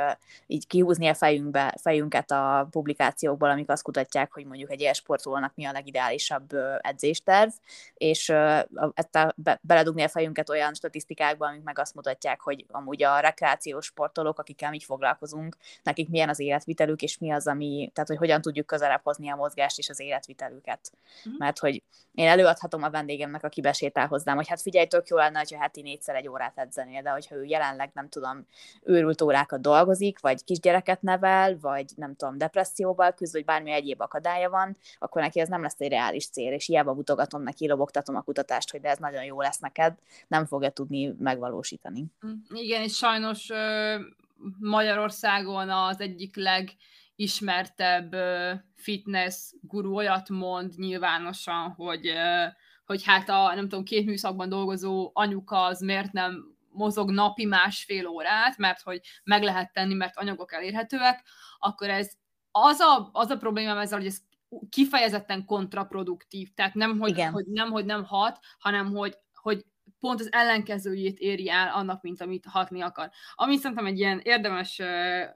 így kihúzni a fejünkbe, fejünket a publikációkból, amik azt kutatják, hogy mondjuk egy ilyen sportolónak mi a legideálisabb edzésterv, és ezt a, be, beledugni a fejünket olyan statisztikákba, amik meg azt mutatják, hogy amúgy a rekreációs sportolók, akikkel mi foglalkozunk, nekik milyen az életvitelük, és mi az, ami, tehát hogy hogyan tudjuk közelebb hozni a mozgást és az életvitelüket. Mm. Mert hogy én előadhatom a vendégemnek, aki besétál hozzám, hogy hát figyelj, tök jó lenne, ha heti négyszer egy órát edzenél, de hogyha ő jelenleg nem tudom, őrült órákat dolgozik, vagy kisgyereket nevel, vagy nem tudom, depresszióval küzd, vagy bármi egyéb akadálya van, akkor neki ez nem lesz egy reális cél, és hiába mutogatom neki, lobogtatom a kutatást, hogy de ez nagyon jó lesz neked, nem fogja tudni megvalósítani. Igen, és sajnos Magyarországon az egyik leg ismertebb fitness guru olyat mond nyilvánosan, hogy, hogy hát a nem tudom, két műszakban dolgozó anyuka az miért nem mozog napi másfél órát, mert hogy meg lehet tenni, mert anyagok elérhetőek, akkor ez az a, az a problémám ezzel, hogy ez kifejezetten kontraproduktív, tehát nem, hogy, hogy nem, hogy nem hat, hanem hogy, hogy pont az ellenkezőjét éri el annak, mint amit hatni akar. Ami szerintem egy ilyen érdemes uh,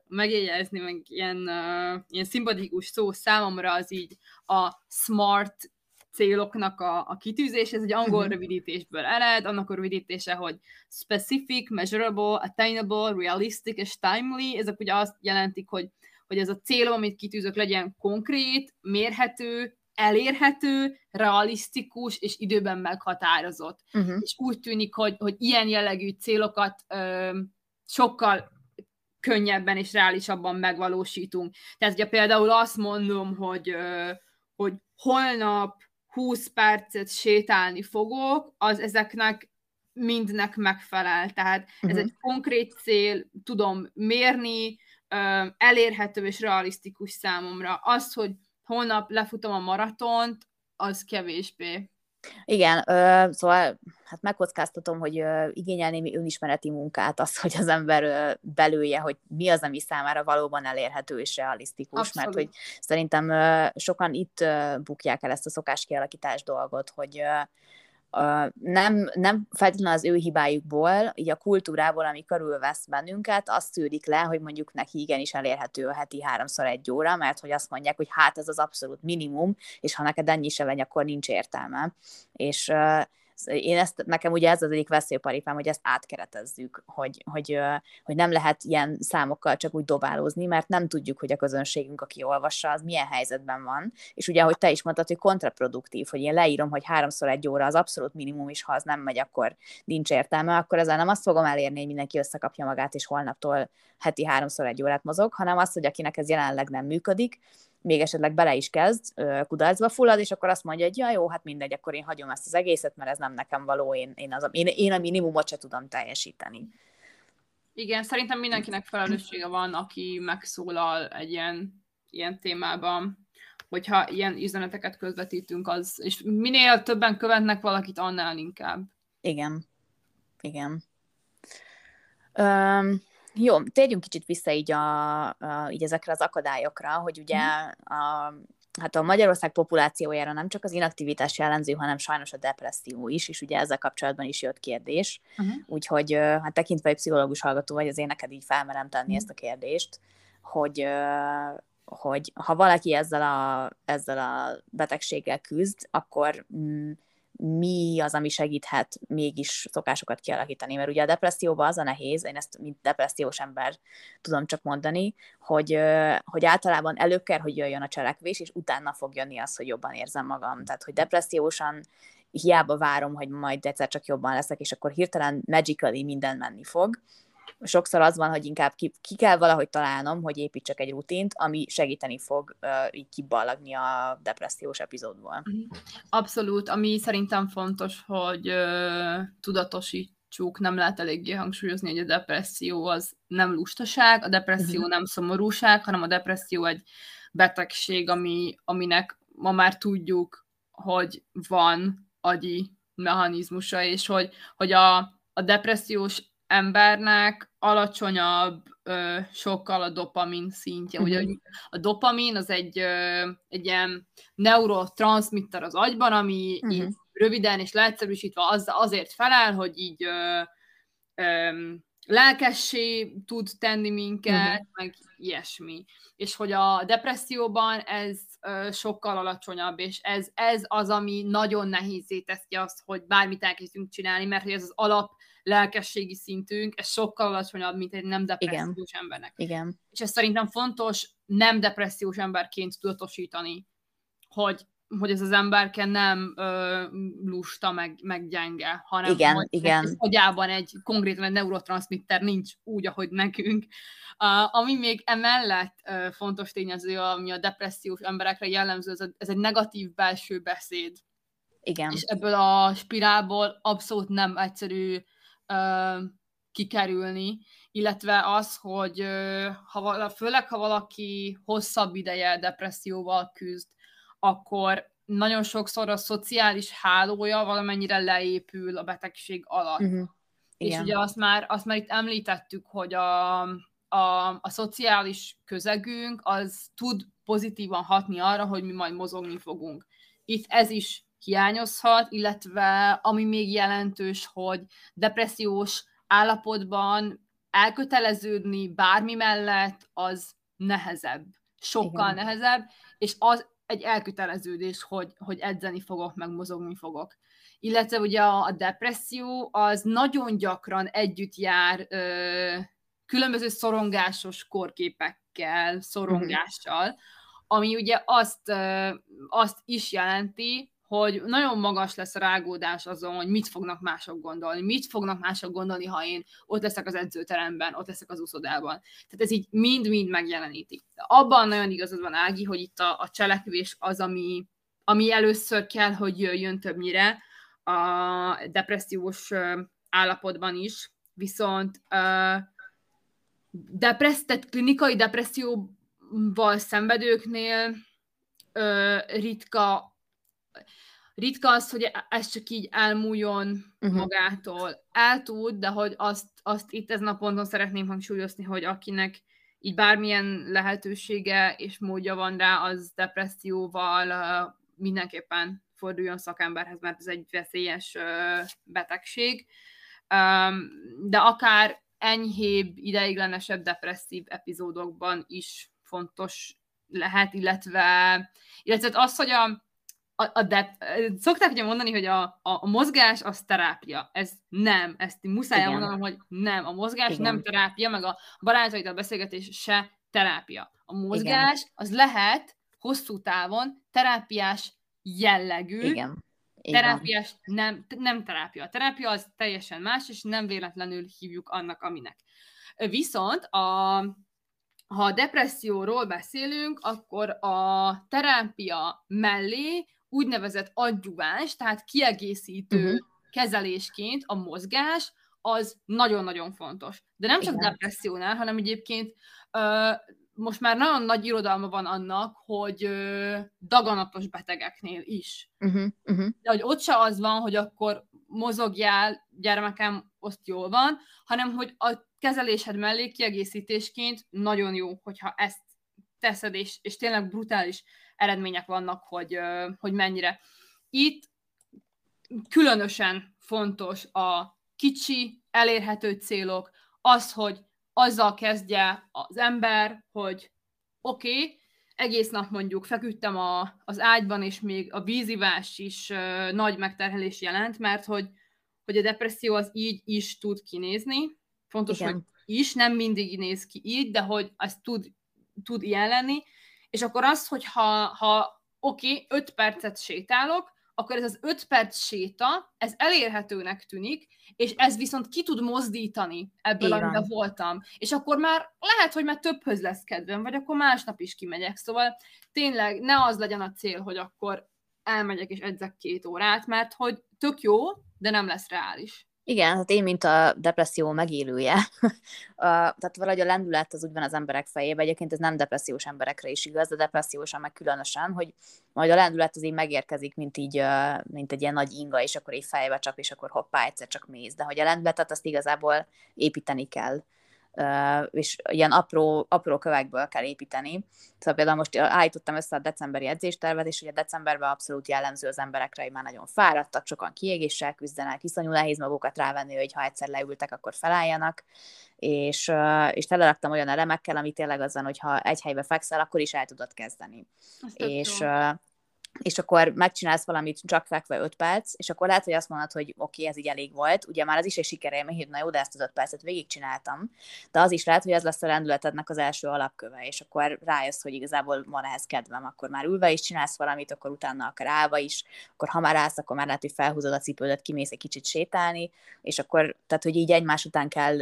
megjegyezni, meg ilyen, uh, ilyen szimpatikus szó számomra az így a smart céloknak a, a kitűzés, ez egy angol uh-huh. rövidítésből ered, annak a rövidítése, hogy specific, measurable, attainable, realistic és timely, ezek ugye azt jelentik, hogy, hogy ez a célom, amit kitűzök, legyen konkrét, mérhető, elérhető, realisztikus és időben meghatározott. Uh-huh. És úgy tűnik, hogy, hogy ilyen jellegű célokat ö, sokkal könnyebben és reálisabban megvalósítunk. Tehát, ugye például azt mondom, hogy, ö, hogy holnap 20 percet sétálni fogok, az ezeknek mindnek megfelel. Tehát uh-huh. ez egy konkrét cél, tudom mérni, elérhető és realisztikus számomra. Az, hogy holnap lefutom a maratont, az kevésbé. Igen, ö, szóval hát megkockáztatom, hogy ö, igényel némi önismereti munkát az, hogy az ember ö, belője, hogy mi az, ami számára valóban elérhető és realisztikus, Abszolút. mert hogy szerintem ö, sokan itt ö, bukják el ezt a szokáskialakítás dolgot, hogy ö, nem, nem feltétlenül az ő hibájukból, így a kultúrából, ami körülvesz bennünket, azt szűrik le, hogy mondjuk neki igenis elérhető a heti háromszor egy óra, mert hogy azt mondják, hogy hát ez az abszolút minimum, és ha neked ennyi se vegy, akkor nincs értelme. És én ezt, nekem ugye ez az egyik veszélyparipám, hogy ezt átkeretezzük, hogy, hogy, hogy nem lehet ilyen számokkal csak úgy dobálózni, mert nem tudjuk, hogy a közönségünk, aki olvassa, az milyen helyzetben van. És ugye, ahogy te is mondtad, hogy kontraproduktív, hogy én leírom, hogy háromszor egy óra az abszolút minimum, és ha az nem megy, akkor nincs értelme, akkor ezzel nem azt fogom elérni, hogy mindenki összekapja magát, és holnaptól heti háromszor egy órát mozog, hanem azt, hogy akinek ez jelenleg nem működik, még esetleg bele is kezd, kudarcba fullad, és akkor azt mondja, hogy ja, jó, hát mindegy, akkor én hagyom ezt az egészet, mert ez nem nekem való, én, én, az, én, én a minimumot se tudom teljesíteni. Igen, szerintem mindenkinek felelőssége van, aki megszólal egy ilyen, ilyen témában, hogyha ilyen üzeneteket közvetítünk, az, és minél többen követnek valakit, annál inkább. Igen. Igen. Um, jó, térjünk kicsit vissza így, a, a, így ezekre az akadályokra, hogy ugye mm. a, hát a Magyarország populációjára nem csak az inaktivitás jellemző, hanem sajnos a depresszió is, és ugye ezzel kapcsolatban is jött kérdés. Uh-huh. Úgyhogy hát tekintve egy pszichológus hallgató vagy, azért neked így felmerem tenni uh-huh. ezt a kérdést, hogy, hogy ha valaki ezzel a, ezzel a betegséggel küzd, akkor mm, mi az, ami segíthet mégis szokásokat kialakítani, mert ugye a depresszióban az a nehéz, én ezt mint depressziós ember tudom csak mondani, hogy, hogy általában előbb kell, hogy jöjjön a cselekvés, és utána fog jönni az, hogy jobban érzem magam. Tehát, hogy depressziósan hiába várom, hogy majd egyszer csak jobban leszek, és akkor hirtelen magically minden menni fog, sokszor az van, hogy inkább ki, ki kell valahogy találnom, hogy építsek egy rutint, ami segíteni fog uh, így kiballagni a depressziós epizódból. Mhm. Abszolút, ami szerintem fontos, hogy uh, tudatosítsuk, nem lehet eléggé hangsúlyozni, hogy a depresszió az nem lustaság, a depresszió uh-huh. nem szomorúság, hanem a depresszió egy betegség, ami, aminek ma már tudjuk, hogy van agyi mechanizmusa, és hogy, hogy a, a depressziós embernek alacsonyabb ö, sokkal a dopamin szintje. Ugye mhm. a dopamin az egy, ö, egy ilyen neurotranszmitter az agyban, ami uh-huh. így röviden és leegyszerűsítve az, azért felel, hogy így ö, ö, lelkessé tud tenni minket, uh-huh. meg ilyesmi. És hogy a depresszióban ez ö, sokkal alacsonyabb, és ez, ez az, ami nagyon nehézé teszi azt, hogy bármit elkezdünk csinálni, mert hogy ez az alap lelkességi szintünk, ez sokkal alacsonyabb, mint egy nem depressziós Igen. embernek. Igen. És ez szerintem fontos nem depressziós emberként tudatosítani, hogy hogy ez az emberke nem ö, lusta, meg, meg gyenge, hanem igen, hogy igen. agyában egy konkrétan egy neurotranszmitter nincs úgy, ahogy nekünk. Uh, ami még emellett uh, fontos tényező, ami a depressziós emberekre jellemző, ez, a, ez egy negatív belső beszéd. Igen. És ebből a spirálból abszolút nem egyszerű kikerülni, illetve az, hogy uh, ha, főleg ha valaki hosszabb ideje depresszióval küzd, akkor nagyon sokszor a szociális hálója valamennyire leépül a betegség alatt. Uh-huh. És ugye azt már, azt már itt említettük, hogy a, a, a szociális közegünk az tud pozitívan hatni arra, hogy mi majd mozogni fogunk. Itt ez is hiányozhat, illetve ami még jelentős, hogy depressziós állapotban elköteleződni bármi mellett, az nehezebb. Sokkal Igen. nehezebb, és az egy elköteleződés, hogy, hogy edzeni fogok, meg mozogni fogok. Illetve ugye a, a depresszió az nagyon gyakran együtt jár ö, különböző szorongásos korképekkel, szorongással, ami ugye azt, ö, azt is jelenti, hogy nagyon magas lesz a rágódás azon, hogy mit fognak mások gondolni, mit fognak mások gondolni, ha én ott leszek az edzőteremben, ott leszek az úszodában. Tehát ez így mind-mind megjeleníti. Abban nagyon igazad van, Ági, hogy itt a, a cselekvés az, ami, ami először kell, hogy jöjjön többnyire a depressziós állapotban is, viszont uh, depressz, tehát klinikai depresszióval szenvedőknél uh, ritka ritka az, hogy ez csak így elmúljon uh-huh. magától. El tud, de hogy azt, azt itt ezen a ponton szeretném hangsúlyozni, hogy akinek így bármilyen lehetősége és módja van rá, az depresszióval uh, mindenképpen forduljon szakemberhez, mert ez egy veszélyes uh, betegség. Um, de akár enyhébb, ideiglenesebb depresszív epizódokban is fontos lehet, illetve, illetve az, hogy a, a, a de, szokták ugye mondani, hogy a, a, a mozgás az terápia. Ez nem. Ezt muszáj Igen. mondanom, hogy nem. A mozgás Igen. nem terápia, meg a a beszélgetés se terápia. A mozgás Igen. az lehet hosszú távon terápiás jellegű, Igen. Terápiás nem, nem terápia. A terápia az teljesen más, és nem véletlenül hívjuk annak, aminek. Viszont a, ha a depresszióról beszélünk, akkor a terápia mellé úgynevezett adjuváns, tehát kiegészítő uh-huh. kezelésként a mozgás, az nagyon-nagyon fontos. De nem csak Igen. depressziónál, hanem egyébként ö, most már nagyon nagy irodalma van annak, hogy ö, daganatos betegeknél is. Uh-huh. Uh-huh. De hogy ott se az van, hogy akkor mozogjál, gyermekem, azt jól van, hanem hogy a kezelésed mellé kiegészítésként nagyon jó, hogyha ezt teszed, és, és tényleg brutális eredmények vannak, hogy, hogy mennyire. Itt különösen fontos a kicsi, elérhető célok, az, hogy azzal kezdje az ember, hogy oké, okay, egész nap mondjuk feküdtem a, az ágyban, és még a vízivás is ö, nagy megterhelés jelent, mert hogy, hogy a depresszió az így is tud kinézni. Fontos, Igen. hogy is, nem mindig néz ki így, de hogy az tud, tud ilyen lenni. És akkor az, hogy ha, ha oké, okay, 5 percet sétálok, akkor ez az 5 perc séta, ez elérhetőnek tűnik, és ez viszont ki tud mozdítani ebből, Igen. amiben voltam. És akkor már lehet, hogy már többhöz lesz kedvem, vagy akkor másnap is kimegyek. Szóval tényleg ne az legyen a cél, hogy akkor elmegyek és edzek két órát, mert hogy tök jó, de nem lesz reális. Igen, hát én, mint a depresszió megélője, [laughs] tehát valahogy a lendület az úgy van az emberek fejében, egyébként ez nem depressziós emberekre is igaz, de depressziósan meg különösen, hogy majd a lendület az így megérkezik, mint így, mint egy ilyen nagy inga, és akkor így fejbe csap, és akkor hoppá, egyszer csak mész, de hogy a lendületet azt igazából építeni kell és ilyen apró, apró kövekből kell építeni. Szóval például most állítottam össze a decemberi edzéstervet, és ugye decemberben abszolút jellemző az emberekre, hogy már nagyon fáradtak, sokan kiégéssel küzdenek, iszonyú nehéz magukat rávenni, hogy ha egyszer leültek, akkor felálljanak, és, és teleraktam olyan elemekkel, ami tényleg azon, hogy ha egy helybe fekszel, akkor is el tudod kezdeni. Azt és, és akkor megcsinálsz valamit csak fekve 5 perc, és akkor lehet, hogy azt mondod, hogy oké, okay, ez így elég volt. Ugye már az is egy sikerélmény, hogy na jó, de ezt az 5 percet végigcsináltam. De az is lehet, hogy ez lesz a rendületednek az első alapköve, és akkor rájössz, hogy igazából van ehhez kedvem, akkor már ülve is csinálsz valamit, akkor utána akar állva is, akkor ha már állsz, akkor már lehet, hogy felhúzod a cipődet, kimész egy kicsit sétálni, és akkor, tehát hogy így egymás után kell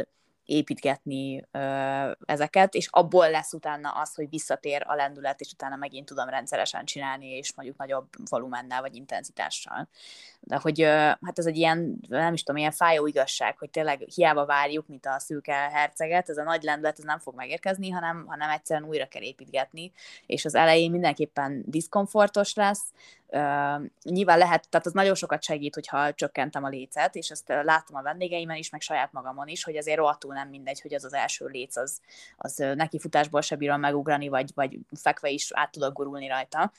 építgetni ö, ezeket, és abból lesz utána az, hogy visszatér a lendület, és utána megint tudom rendszeresen csinálni, és mondjuk nagyobb volumennel vagy intenzitással. De hogy ö, hát ez egy ilyen, nem is tudom, ilyen fájó igazság, hogy tényleg hiába várjuk, mint a szűke herceget, ez a nagy lendület ez nem fog megérkezni, hanem, hanem egyszerűen újra kell építgetni, és az elején mindenképpen diszkomfortos lesz, Uh, nyilván lehet, tehát az nagyon sokat segít, hogyha csökkentem a lécet, és ezt láttam a vendégeimen is, meg saját magamon is, hogy azért rohadtul nem mindegy, hogy az az első léc, az, az neki futásból se bírom megugrani, vagy, vagy fekve is át tudok gurulni rajta,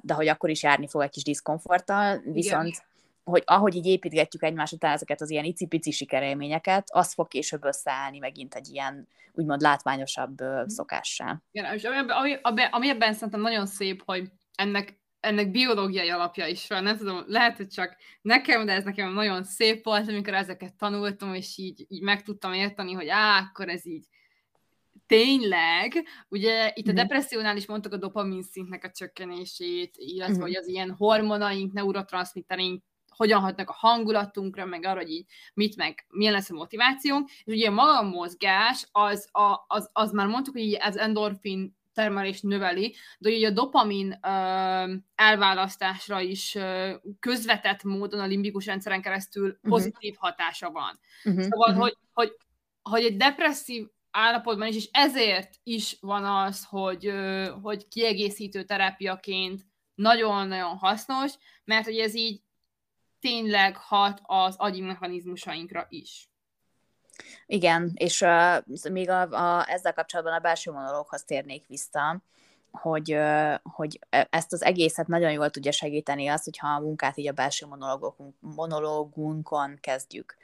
de hogy akkor is járni fog egy kis diszkomforttal, viszont Igen hogy ahogy így építgetjük egymás után ezeket az ilyen icipici sikerélményeket, az fog később összeállni megint egy ilyen úgymond látványosabb szokássá. Igen, és ami, ami, ami ebben szerintem nagyon szép, hogy ennek ennek biológiai alapja is van, nem tudom, lehet, hogy csak nekem, de ez nekem nagyon szép volt, amikor ezeket tanultam, és így, így meg tudtam érteni, hogy á, akkor ez így tényleg, ugye itt a mm. depressziónál is mondtuk a dopamin szintnek a csökkenését, illetve mm. hogy az ilyen hormonaink, neurotranszmitterink hogyan hatnak a hangulatunkra, meg arra, hogy így mit, meg milyen lesz a motivációnk, és ugye maga a mozgás, az, a, az, az már mondtuk, hogy így az endorfin termelést növeli, de ugye a dopamin elválasztásra is közvetett módon a limbikus rendszeren keresztül uh-huh. pozitív hatása van. Uh-huh. Szóval, uh-huh. Hogy, hogy, hogy egy depresszív állapotban is, és ezért is van az, hogy, hogy kiegészítő terápiaként nagyon-nagyon hasznos, mert hogy ez így tényleg hat az agyi mechanizmusainkra is. Igen, és uh, még a, a, ezzel kapcsolatban a belső monológhoz térnék vissza, hogy, uh, hogy e, ezt az egészet nagyon jól tudja segíteni az, hogyha a munkát így a belső monológunkon kezdjük.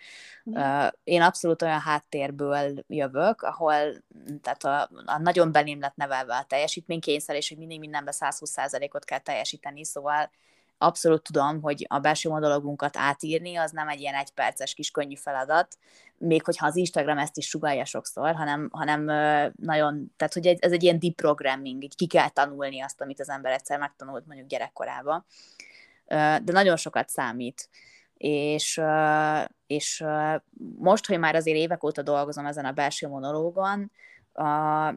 Mm. Uh, én abszolút olyan háttérből jövök, ahol tehát a, a nagyon belém lett nevelve a teljesítménykényszer, és hogy mindig mindenben 120%-ot kell teljesíteni, szóval abszolút tudom, hogy a belső monologunkat átírni, az nem egy ilyen egyperces kis könnyű feladat, még hogyha az Instagram ezt is sugalja sokszor, hanem, hanem nagyon, tehát hogy ez egy ilyen deep programming, így ki kell tanulni azt, amit az ember egyszer megtanult mondjuk gyerekkorában. De nagyon sokat számít. És, és most, hogy már azért évek óta dolgozom ezen a belső monológon, a,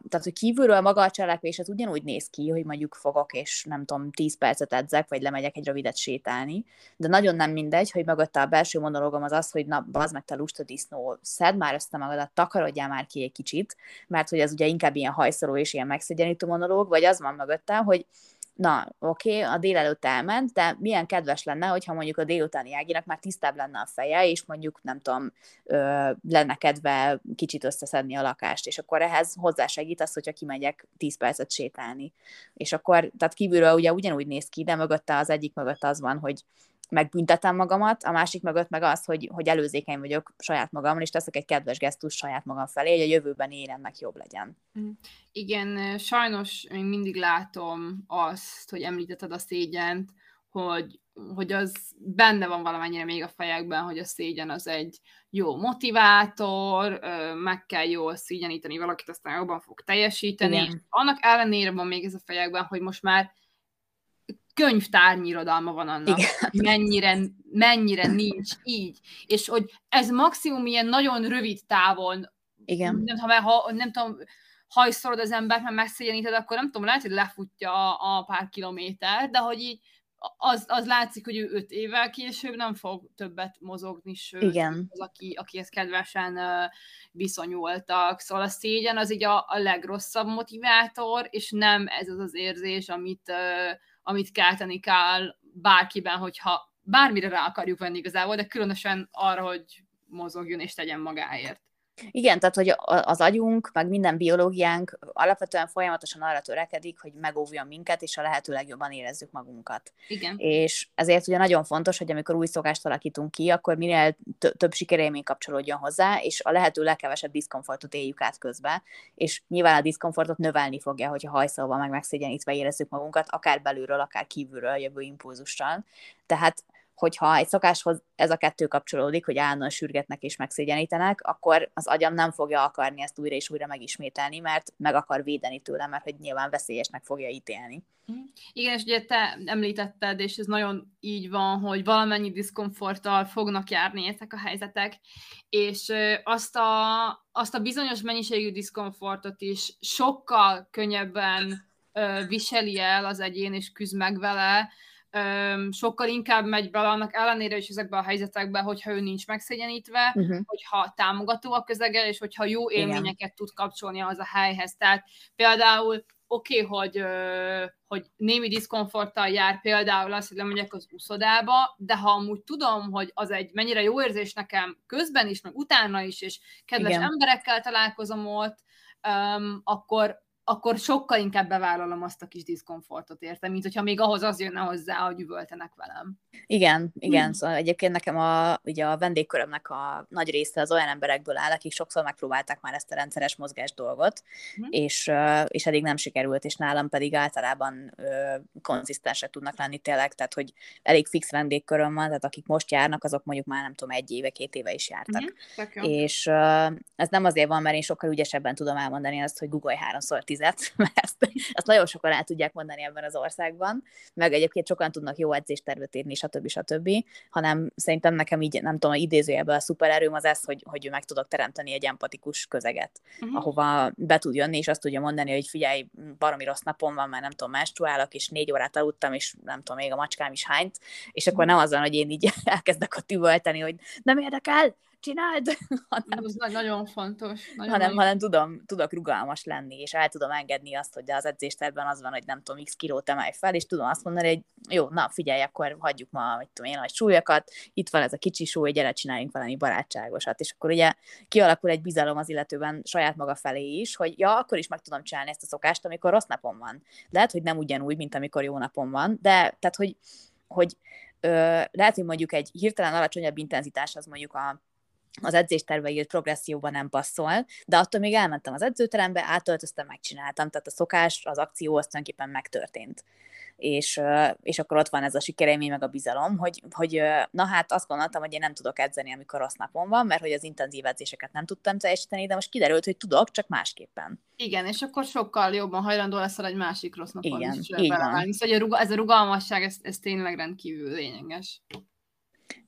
tehát, hogy kívülről maga a cselekvés az ugyanúgy néz ki, hogy mondjuk fogok, és nem tudom, 10 percet edzek, vagy lemegyek egy rövidet sétálni, de nagyon nem mindegy, hogy mögötte a belső monológom az az, hogy na, bazd meg te lusta disznó, szedd már össze magadat, takarodjál már ki egy kicsit, mert hogy ez ugye inkább ilyen hajszoló és ilyen megszegyenítő monológ, vagy az van mögötte, hogy na, oké, okay, a délelőtt elment, de milyen kedves lenne, hogyha mondjuk a délutáni Áginak már tisztább lenne a feje, és mondjuk, nem tudom, ö, lenne kedve kicsit összeszedni a lakást, és akkor ehhez hozzásegít az, hogyha kimegyek 10 percet sétálni. És akkor, tehát kívülről ugye ugyanúgy néz ki, de mögötte az egyik mögött az van, hogy megbüntetem magamat, a másik mögött meg az, hogy, hogy előzékeny vagyok saját magamon, és teszek egy kedves gesztus saját magam felé, hogy a jövőben életnek jobb legyen. Mm. Igen, sajnos én mindig látom azt, hogy említetted a szégyent, hogy, hogy az benne van valamennyire még a fejekben, hogy a szégyen az egy jó motivátor, meg kell jól szégyeníteni valakit, aztán jobban fog teljesíteni. Igen. Annak ellenére van még ez a fejekben, hogy most már könyvtárnyi irodalma van annak, Igen. mennyire, mennyire nincs így. És hogy ez maximum ilyen nagyon rövid távon, Igen. Nem, ha, ha, nem tudom, hajszolod az embert, mert megszégyeníted, akkor nem tudom, lehet, hogy lefutja a, a pár kilométer, de hogy így az, az látszik, hogy ő öt évvel később nem fog többet mozogni, sőt, Igen. az, aki, akihez kedvesen viszonyultak. Szóval a szégyen az így a, a legrosszabb motivátor, és nem ez az az érzés, amit uh, amit kelteni kell bárkiben, hogyha bármire rá akarjuk venni igazából, de különösen arra, hogy mozogjon és tegyen magáért. Igen, tehát hogy az agyunk, meg minden biológiánk alapvetően folyamatosan arra törekedik, hogy megóvjon minket, és a lehető legjobban érezzük magunkat. Igen. És ezért ugye nagyon fontos, hogy amikor új szokást alakítunk ki, akkor minél több sikerélmény kapcsolódjon hozzá, és a lehető legkevesebb diszkomfortot éljük át közbe. És nyilván a diszkomfortot növelni fogja, hogyha hajszolva meg megszégyenítve érezzük magunkat, akár belülről, akár kívülről jövő impulzussal. Tehát hogyha egy szokáshoz ez a kettő kapcsolódik, hogy állandóan sürgetnek és megszégyenítenek, akkor az agyam nem fogja akarni ezt újra és újra megismételni, mert meg akar védeni tőle, mert hogy nyilván veszélyesnek fogja ítélni. Mhm. Igen, és ugye te említetted, és ez nagyon így van, hogy valamennyi diszkomforttal fognak járni ezek a helyzetek, és azt a, azt a bizonyos mennyiségű diszkomfortot is sokkal könnyebben viseli el az egyén, és küzd meg vele, sokkal inkább megy bele annak ellenére is ezekbe a helyzetekbe, hogyha ő nincs megszégyenítve, uh-huh. hogyha támogató a közege, és hogyha jó élményeket Igen. tud kapcsolni az a helyhez. Tehát például oké, okay, hogy, hogy némi diszkomforttal jár például az, hogy lemegyek az úszodába, de ha amúgy tudom, hogy az egy mennyire jó érzés nekem közben is, meg utána is, és kedves Igen. emberekkel találkozom ott, um, akkor, akkor sokkal inkább bevállalom azt a kis diszkomfortot, értem, mint hogyha még ahhoz az jönne hozzá, hogy üvöltenek velem. Igen, igen, hmm. szóval egyébként nekem a, ugye a vendégkörömnek a nagy része az olyan emberekből áll, akik sokszor megpróbálták már ezt a rendszeres mozgás dolgot, hmm. és, és eddig nem sikerült, és nálam pedig általában konzisztensek tudnak lenni tényleg, tehát hogy elég fix vendégköröm van, tehát akik most járnak, azok mondjuk már nem tudom, egy éve, két éve is jártak. Hmm. És ez nem azért van, mert én sokkal ügyesebben tudom elmondani azt, hogy Google háromszor tizet, [laughs] mert ezt, ezt nagyon sokan el tudják mondani ebben az országban, meg egyébként sokan tudnak jó edzéstervet írni, stb. stb., hanem szerintem nekem így, nem tudom, idézőjelben a szupererőm az ez, hogy, hogy meg tudok teremteni egy empatikus közeget, uh-huh. ahova be tud jönni, és azt tudja mondani, hogy figyelj, baromi rossz napom van, mert nem tudom, menstruálok, és négy órát aludtam, és nem tudom, még a macskám is hányt, és akkor uh-huh. nem azon, hogy én így [laughs] elkezdek ott üvölteni, hogy nem érdekel, csináld, [laughs] hanem, Ez nagyon fontos. Nagyon hanem, nagyon... hanem tudom, tudok rugalmas lenni, és el tudom engedni azt, hogy az edzésterben az van, hogy nem tudom, x kilót emelj fel, és tudom azt mondani, hogy jó, na figyelj, akkor hagyjuk ma, hogy tudom én, nagy súlyokat, itt van ez a kicsi súly, gyere, csináljunk valami barátságosat, és akkor ugye kialakul egy bizalom az illetőben saját maga felé is, hogy ja, akkor is meg tudom csinálni ezt a szokást, amikor rossz napom van. Lehet, hogy nem ugyanúgy, mint amikor jó napom van, de tehát, hogy, hogy ö, lehet, hogy mondjuk egy hirtelen alacsonyabb intenzitás az mondjuk a az edzésterve írt progresszióban nem passzol, de attól még elmentem az edzőterembe, átöltöztem, megcsináltam, tehát a szokás, az akció az tulajdonképpen megtörtént. És, és akkor ott van ez a sikerélmény, meg a bizalom, hogy, hogy na hát azt gondoltam, hogy én nem tudok edzeni, amikor rossz napom van, mert hogy az intenzív edzéseket nem tudtam teljesíteni, de most kiderült, hogy tudok, csak másképpen. Igen, és akkor sokkal jobban hajlandó leszel egy másik rossz napon Igen, is így van. Szóval ez a rugalmasság, ez, ez tényleg rendkívül lényeges.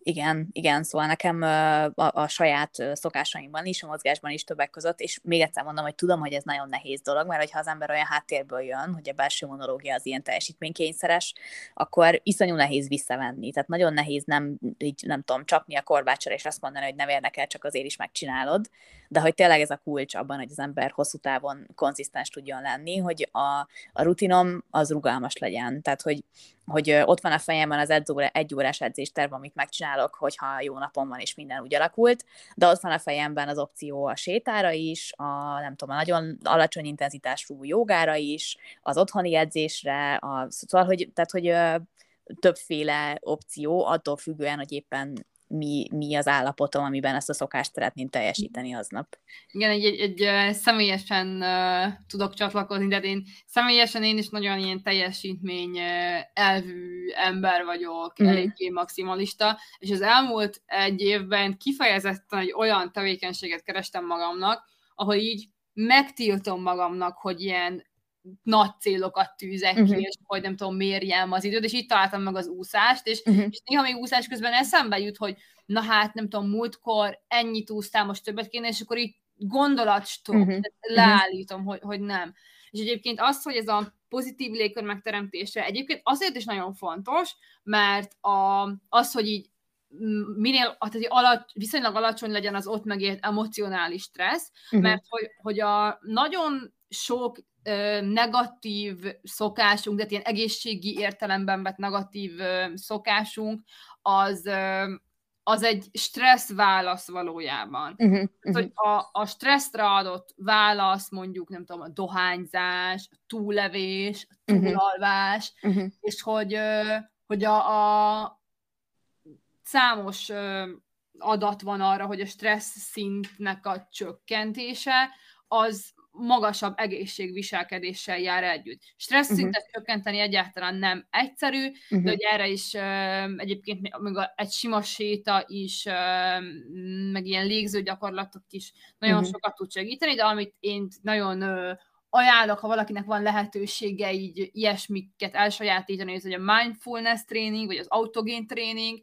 Igen, igen, szóval nekem a, a saját szokásaimban is, a mozgásban is többek között, és még egyszer mondom, hogy tudom, hogy ez nagyon nehéz dolog, mert ha az ember olyan háttérből jön, hogy a belső monológia az ilyen teljesítménykényszeres, akkor iszonyú nehéz visszavenni. Tehát nagyon nehéz nem, így nem tudom, csapni a korbácsra és azt mondani, hogy nem érnek el, csak azért is megcsinálod, de hogy tényleg ez a kulcs abban, hogy az ember hosszú távon konzisztens tudjon lenni, hogy a, a rutinom az rugalmas legyen. Tehát, hogy hogy ott van a fejemben az egy, óra, egy órás edzésterv, amit megcsinálok, hogyha jó napom van és minden úgy alakult, de ott van a fejemben az opció a sétára is, a nem tudom, a nagyon alacsony intenzitású jogára is, az otthoni edzésre, a, szóval, hogy, tehát, hogy többféle opció, attól függően, hogy éppen mi, mi az állapotom, amiben ezt a szokást szeretném teljesíteni aznap. Igen, egy, egy, egy személyesen uh, tudok csatlakozni, de én személyesen én is nagyon ilyen teljesítmény elvű ember vagyok, mm. eléggé maximalista, és az elmúlt egy évben kifejezetten egy olyan tevékenységet kerestem magamnak, ahol így megtiltom magamnak, hogy ilyen nagy célokat tűzek uh-huh. ki, mhm. és hogy nem tudom, mérjem az időt, és itt találtam meg az úszást, és, uh-huh. és néha még úszás közben eszembe jut, hogy na hát, nem tudom, múltkor ennyit úsztál, most többet kéne, és akkor így gondolatstop, uh-huh. leállítom, hogy, hogy nem. És egyébként az, hogy ez a pozitív légkör megteremtése egyébként azért is nagyon fontos, mert a, az, hogy így minél tehát alacs, viszonylag alacsony legyen az ott megért emocionális stressz, uh-huh. mert hogy, hogy a nagyon sok negatív szokásunk, de ilyen egészségi értelemben vett negatív szokásunk, az, az egy stressz válasz valójában. Uh-huh, uh-huh. Hogy a, a stresszre adott válasz, mondjuk, nem tudom, a dohányzás, a túllevés, a túlalvás, uh-huh. és hogy, hogy a, a számos adat van arra, hogy a stressz szintnek a csökkentése, az magasabb egészségviselkedéssel jár együtt. Stressz uh-huh. szintet csökkenteni egyáltalán nem egyszerű, uh-huh. de hogy erre is egyébként még egy sima séta is, meg ilyen légző gyakorlatok is nagyon uh-huh. sokat tud segíteni, de amit én nagyon uh, ajánlok, ha valakinek van lehetősége így ilyesmiket elsajátítani, ez hogy a mindfulness training, vagy az autogén training,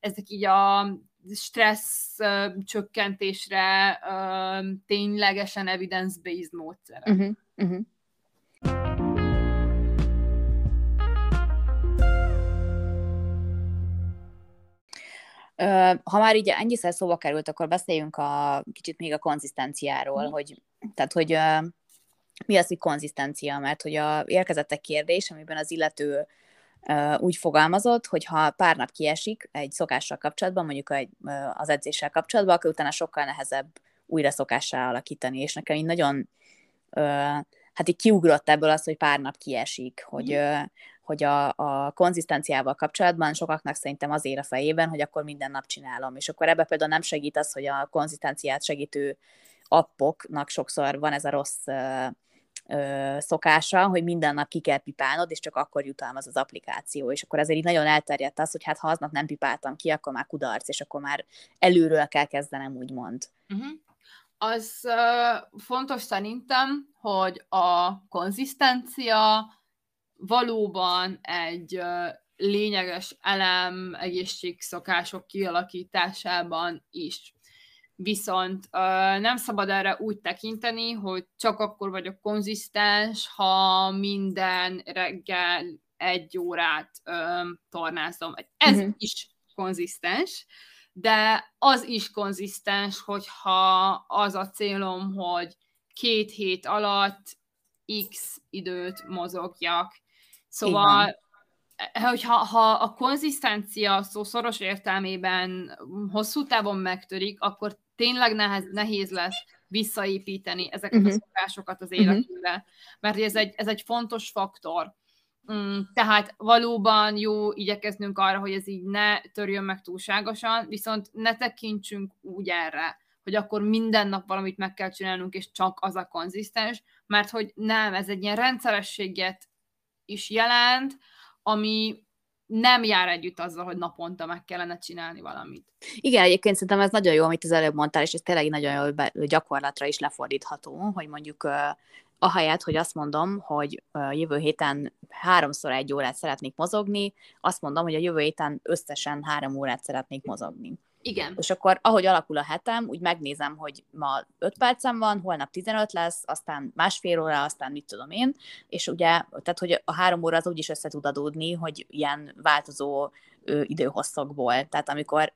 ezek így a stressz uh, csökkentésre uh, ténylegesen evidence-based módszerek. Uh-huh, uh-huh. Ha már így ennyiszer szóba került, akkor beszéljünk a kicsit még a konzisztenciáról, mm. hogy, tehát, hogy mi az, hogy konzisztencia, mert hogy a, érkezett egy kérdés, amiben az illető úgy fogalmazott, hogy ha pár nap kiesik egy szokással kapcsolatban, mondjuk egy, az edzéssel kapcsolatban, akkor utána sokkal nehezebb újra szokássá alakítani, és nekem így nagyon hát így kiugrott ebből az, hogy pár nap kiesik, hogy, mm. hogy a, a konzisztenciával kapcsolatban sokaknak szerintem az ér a fejében, hogy akkor minden nap csinálom, és akkor ebbe például nem segít az, hogy a konzisztenciát segítő appoknak sokszor van ez a rossz ö, szokása, hogy minden nap ki kell pipálnod, és csak akkor jutalmaz az applikáció, és akkor azért így nagyon elterjedt az, hogy hát ha aznap nem pipáltam ki, akkor már kudarc, és akkor már előről kell kezdenem, úgymond. Uh-huh. Az uh, fontos szerintem, hogy a konzisztencia valóban egy uh, lényeges elem egészségszokások kialakításában is. Viszont nem szabad erre úgy tekinteni, hogy csak akkor vagyok konzisztens, ha minden reggel egy órát um, tornázom. Ez uh-huh. is konzisztens, de az is konzisztens, hogyha az a célom, hogy két hét alatt x időt mozogjak. Szóval Igen hogyha ha a konzisztencia szó szoros értelmében hosszú távon megtörik, akkor tényleg nehez, nehéz lesz visszaépíteni ezeket uh-huh. a mhm. szokásokat az mhm. életünkbe, uh-huh. mert ez egy, ez egy fontos faktor. Mm, tehát valóban jó igyekeznünk arra, hogy ez így ne törjön meg túlságosan, viszont ne tekintsünk úgy erre, hogy akkor minden nap valamit meg kell csinálnunk, és csak az a konzisztens, mert hogy nem, ez egy ilyen rendszerességet is jelent, ami nem jár együtt azzal, hogy naponta meg kellene csinálni valamit. Igen, egyébként szerintem ez nagyon jó, amit az előbb mondtál, és ez tényleg nagyon jó gyakorlatra is lefordítható, hogy mondjuk ahelyett, hogy azt mondom, hogy jövő héten háromszor egy órát szeretnék mozogni, azt mondom, hogy a jövő héten összesen három órát szeretnék mozogni. Igen. És akkor, ahogy alakul a hetem, úgy megnézem, hogy ma 5 percem van, holnap 15 lesz, aztán másfél óra, aztán mit tudom én, és ugye, tehát, hogy a három óra az úgy is össze tud adódni, hogy ilyen változó ö, időhosszokból. Tehát amikor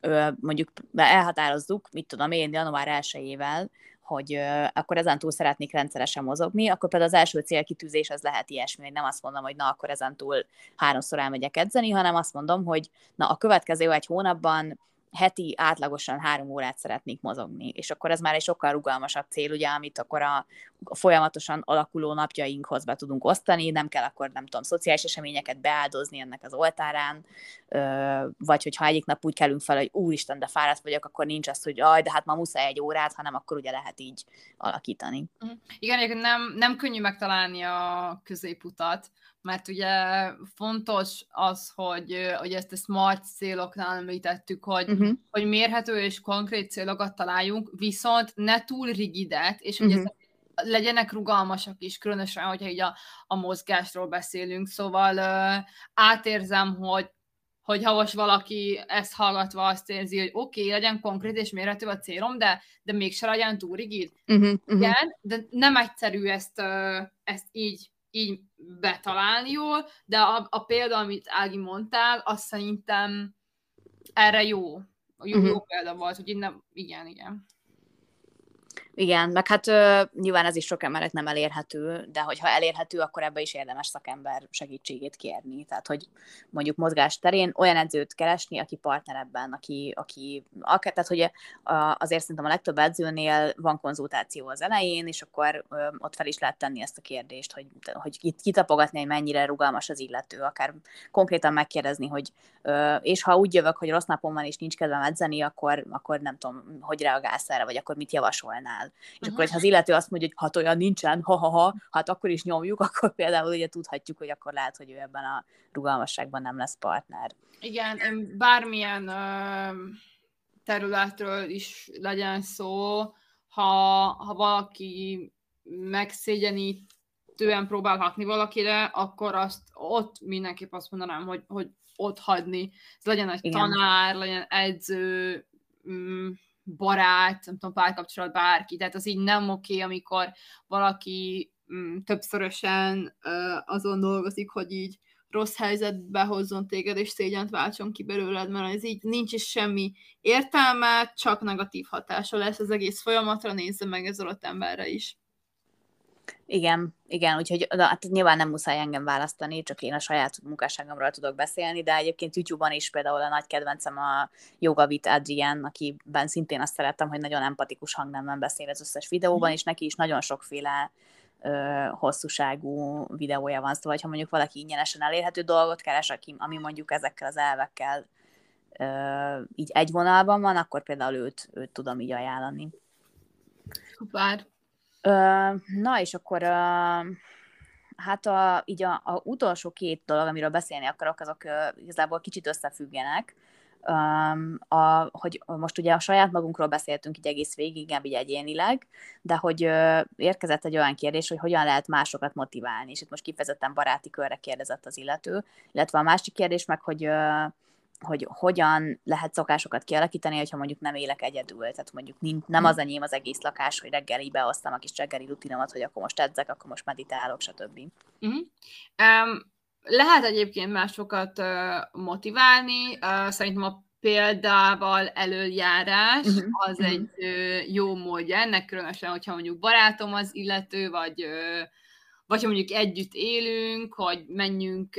ö, mondjuk elhatározzuk, mit tudom én, január 1-ével, hogy ö, akkor ezen túl szeretnék rendszeresen mozogni, akkor például az első célkitűzés az lehet ilyesmi, hogy nem azt mondom, hogy na, akkor ezen túl háromszor elmegyek edzeni, hanem azt mondom, hogy na, a következő egy hónapban heti átlagosan három órát szeretnék mozogni, és akkor ez már egy sokkal rugalmasabb cél, ugye, amit akkor a, folyamatosan alakuló napjainkhoz be tudunk osztani, nem kell akkor, nem tudom, szociális eseményeket beáldozni ennek az oltárán, vagy hogyha egyik nap úgy kelünk fel, hogy úristen, de fáradt vagyok, akkor nincs az, hogy aj, de hát ma muszáj egy órát, hanem akkor ugye lehet így alakítani. Mhm. Igen, nem, nem könnyű megtalálni a középutat, mert ugye fontos az, hogy, hogy ezt a smart céloknál említettük, hogy, uh-huh. hogy mérhető és konkrét célokat találjunk, viszont ne túl rigidet, és hogy uh-huh. legyenek rugalmasak is, különösen, hogyha így a, a mozgásról beszélünk, szóval uh, átérzem, hogy hogy ha most valaki ezt hallgatva azt érzi, hogy oké, okay, legyen konkrét és mérhető a célom, de, de mégse legyen túl rigid. Uh-huh, uh-huh. Igen, de nem egyszerű ezt, ezt így így betalálni jól, de a, a példa, amit Ági mondtál, azt szerintem erre jó. Jó, uh-huh. jó példa volt, hogy nem, igen, igen. Igen, meg hát ö, nyilván ez is sok emberek nem elérhető, de hogyha elérhető, akkor ebbe is érdemes szakember segítségét kérni. Tehát, hogy mondjuk mozgás terén olyan edzőt keresni, aki partner ebben, aki, aki akár, tehát, hogy azért szerintem a legtöbb edzőnél van konzultáció az elején, és akkor ö, ott fel is lehet tenni ezt a kérdést, hogy, hogy kitapogatni, hogy mennyire rugalmas az illető, akár konkrétan megkérdezni, hogy ö, és ha úgy jövök, hogy rossz napom van, és nincs kedvem edzeni, akkor, akkor nem tudom, hogy reagálsz erre, vagy akkor mit javasolnál és uh-huh. akkor, ha az illető azt mondja, hogy hát olyan nincsen, ha-ha-ha, hát akkor is nyomjuk, [laughs] akkor például ugye tudhatjuk, hogy akkor lehet, hogy ő ebben a rugalmasságban nem lesz partner. Igen, bármilyen ö, területről is legyen szó, ha, ha valaki megszégyenítően próbál hatni valakire, akkor azt ott mindenképp azt mondanám, hogy, hogy ott hagyni. Ez legyen egy Igen. tanár, legyen edző, mm, barát, nem tudom, párkapcsolat, bárki. Tehát az így nem oké, amikor valaki mm, többszörösen uh, azon dolgozik, hogy így rossz helyzetbe hozzon téged, és szégyent váltson ki belőled, mert ez így nincs is semmi értelme, csak negatív hatása lesz az egész folyamatra, nézze meg ez alatt emberre is. Igen, igen, úgyhogy hát nyilván nem muszáj engem választani, csak én a saját munkásságomról tudok beszélni, de egyébként YouTube-on is például a nagy kedvencem a Jogavit Adrian, akiben szintén azt szerettem, hogy nagyon empatikus hangnemben beszél az összes videóban, mm. és neki is nagyon sokféle ö, hosszúságú videója van, szóval ha mondjuk valaki ingyenesen elérhető dolgot keres, aki, ami mondjuk ezekkel az elvekkel ö, így egy vonalban van, akkor például őt, őt tudom így ajánlani. Szuper. Na, és akkor hát a, így a, a utolsó két dolog, amiről beszélni akarok, azok igazából kicsit összefüggenek. Um, a, hogy most ugye a saját magunkról beszéltünk így egész végig, inkább így egyénileg, de hogy uh, érkezett egy olyan kérdés, hogy hogyan lehet másokat motiválni, és itt most kifejezetten baráti körre kérdezett az illető, illetve a másik kérdés meg, hogy uh, hogy hogyan lehet szokásokat kialakítani, hogyha mondjuk nem élek egyedül. Tehát mondjuk nem mhm. az enyém az egész lakás, hogy reggel így beosztam a kis reggeli rutinomat, hogy akkor most edzek, akkor most meditálok, stb. Uh-huh. Um, lehet egyébként másokat uh, motiválni. Uh, szerintem a példával előjárás uh-huh. az uh-huh. egy uh, jó módja ennek, különösen, hogyha mondjuk barátom az illető, vagy uh, vagy ha mondjuk együtt élünk, hogy menjünk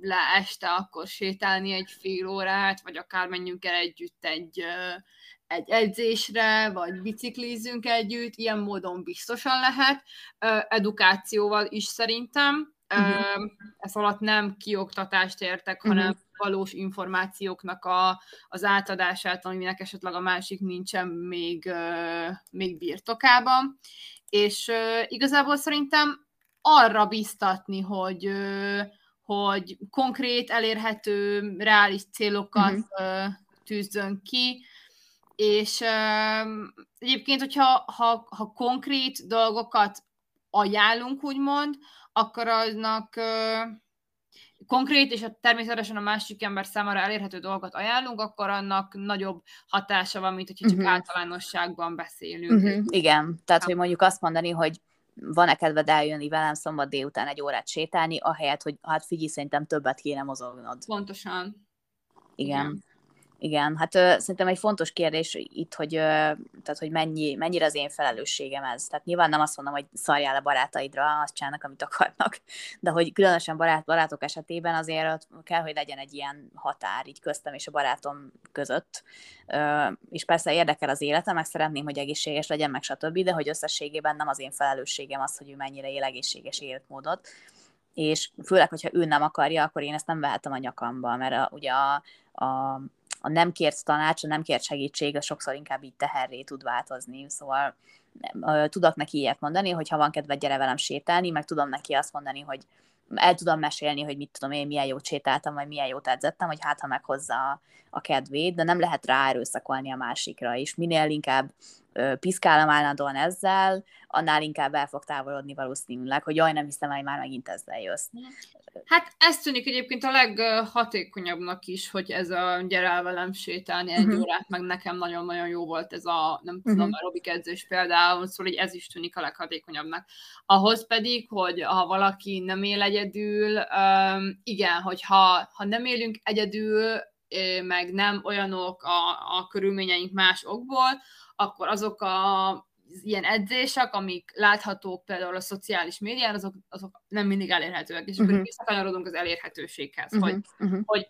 le este akkor sétálni egy fél órát, vagy akár menjünk el együtt egy, egy edzésre, vagy biciklizünk együtt, ilyen módon biztosan lehet. Edukációval is szerintem. Uh-huh. Ez alatt nem kioktatást értek, hanem uh-huh. valós információknak a, az átadását, aminek esetleg a másik nincsen még, még birtokában. És igazából szerintem arra biztatni, hogy, hogy konkrét, elérhető, reális célokat uh-huh. tűzzön ki, és egyébként, hogyha ha, ha konkrét dolgokat ajánlunk, úgymond, akkor aznak konkrét és a természetesen a másik ember számára elérhető dolgot ajánlunk, akkor annak nagyobb hatása van, mint hogyha csak uh-huh. általánosságban beszélünk. Uh-huh. Igen, tehát hogy mondjuk azt mondani, hogy van-e kedved eljönni velem szombat délután egy órát sétálni, ahelyett, hogy hát figyelj, szerintem többet kéne mozognod. Pontosan. Igen. Igen. Igen, hát ö, szerintem egy fontos kérdés itt, hogy, ö, tehát, hogy mennyi, mennyire az én felelősségem ez. Tehát nyilván nem azt mondom, hogy szarjál a barátaidra, azt csinálnak, amit akarnak, de hogy különösen barát, barátok esetében azért kell, hogy legyen egy ilyen határ így köztem és a barátom között. Ö, és persze érdekel az életem, meg szeretném, hogy egészséges legyen, meg stb., de hogy összességében nem az én felelősségem az, hogy ő mennyire él egészséges életmódot és főleg, hogyha ő nem akarja, akkor én ezt nem vehetem a nyakamba, mert a, ugye a, a a nem kért tanács, a nem kért segítség, az sokszor inkább így teherré tud változni. Szóval tudok neki ilyet mondani, hogy ha van kedve, gyere velem sétálni, meg tudom neki azt mondani, hogy el tudom mesélni, hogy mit tudom én, milyen jót sétáltam, vagy milyen jót edzettem, hogy hát ha meghozza a, kedvét, de nem lehet rá erőszakolni a másikra, és minél inkább piszkálom állandóan ezzel, annál inkább el fog távolodni valószínűleg, hogy jaj, nem hiszem, hogy már megint ezzel jössz. Hát ez tűnik egyébként a leghatékonyabbnak is, hogy ez a gyere el velem sétálni egy uh-huh. órát, meg nekem nagyon-nagyon jó volt ez a, nem tudom, uh-huh. aerobik edzés például, szóval hogy ez is tűnik a leghatékonyabbnak. Ahhoz pedig, hogy ha valaki nem él egyedül, um, igen, hogyha ha nem élünk egyedül, meg nem olyanok a, a körülményeink más okból, akkor azok a ilyen edzések, amik láthatók például a szociális médián, azok, azok nem mindig elérhetőek, és uh-huh. akkor mhm. visszakanyarodunk az elérhetőséghez, uh-huh. hogy, uh-huh. hogy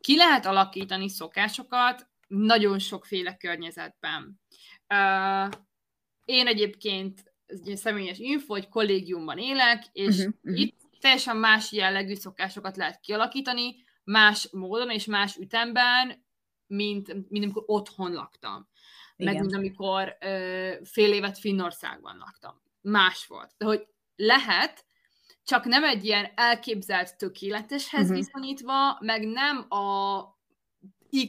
ki lehet alakítani szokásokat nagyon sokféle környezetben. Uh, én egyébként, ez egy személyes info, hogy kollégiumban élek, és. Uh-huh. itt teljesen más jellegű szokásokat lehet kialakítani, más módon és más ütemben, mint, mint amikor otthon laktam. Igen. meg mint amikor ö, fél évet Finnországban laktam. Más volt. De hogy lehet, csak nem egy ilyen elképzelt tökéleteshez uh-huh. viszonyítva, meg nem a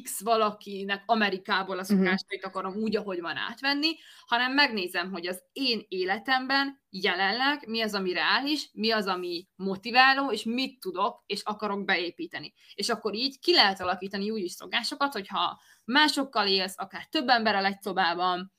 X valakinek Amerikából a mhm. szokásait akarom úgy, ahogy van átvenni, hanem megnézem, hogy az én életemben jelenleg mi az, ami reális, mi az, ami motiváló, és mit tudok, és akarok beépíteni. És akkor így ki lehet alakítani úgy is szokásokat, hogyha másokkal élsz, akár több emberrel egy szobában,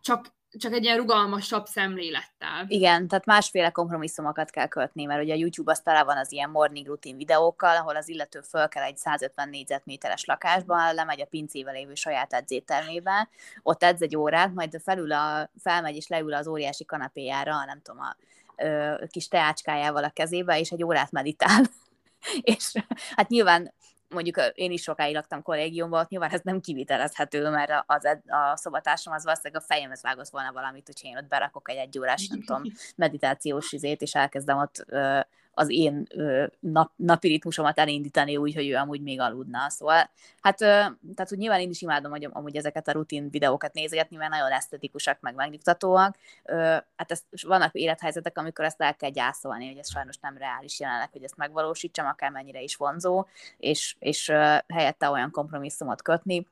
csak csak egy ilyen rugalmasabb szemlélettel. Igen, tehát másféle kompromisszumokat kell kötni, mert ugye a YouTube az tele van az ilyen morning rutin videókkal, ahol az illető föl kell egy 150 négyzetméteres lakásba, lemegy a pincével lévő saját edzétermébe, ott edz egy órát, majd felül a, felmegy és leül az óriási kanapéjára, nem tudom, a ö, kis teácskájával a kezébe, és egy órát meditál. [laughs] és hát nyilván mondjuk én is sokáig laktam kollégiumban, ott nyilván ez nem kivitelezhető, mert az, a szobatársam az valószínűleg a fejemhez vágott volna valamit, hogy én ott berakok egy egyórás, nem tudom, [laughs] meditációs izét, és elkezdem ott ö, az én ö, nap, napi ritmusomat elindítani úgy, hogy ő amúgy még aludna. Szóval, hát, tehát úgy nyilván én is imádom, hogy amúgy ezeket a rutin videókat nézegetni, mert nagyon esztetikusak, meg megnyugtatóak. Ö, hát ezt, vannak élethelyzetek, amikor ezt el kell gyászolni, hogy ez sajnos nem reális jelenleg, hogy ezt megvalósítsam, akármennyire is vonzó, és, és helyette olyan kompromisszumot kötni,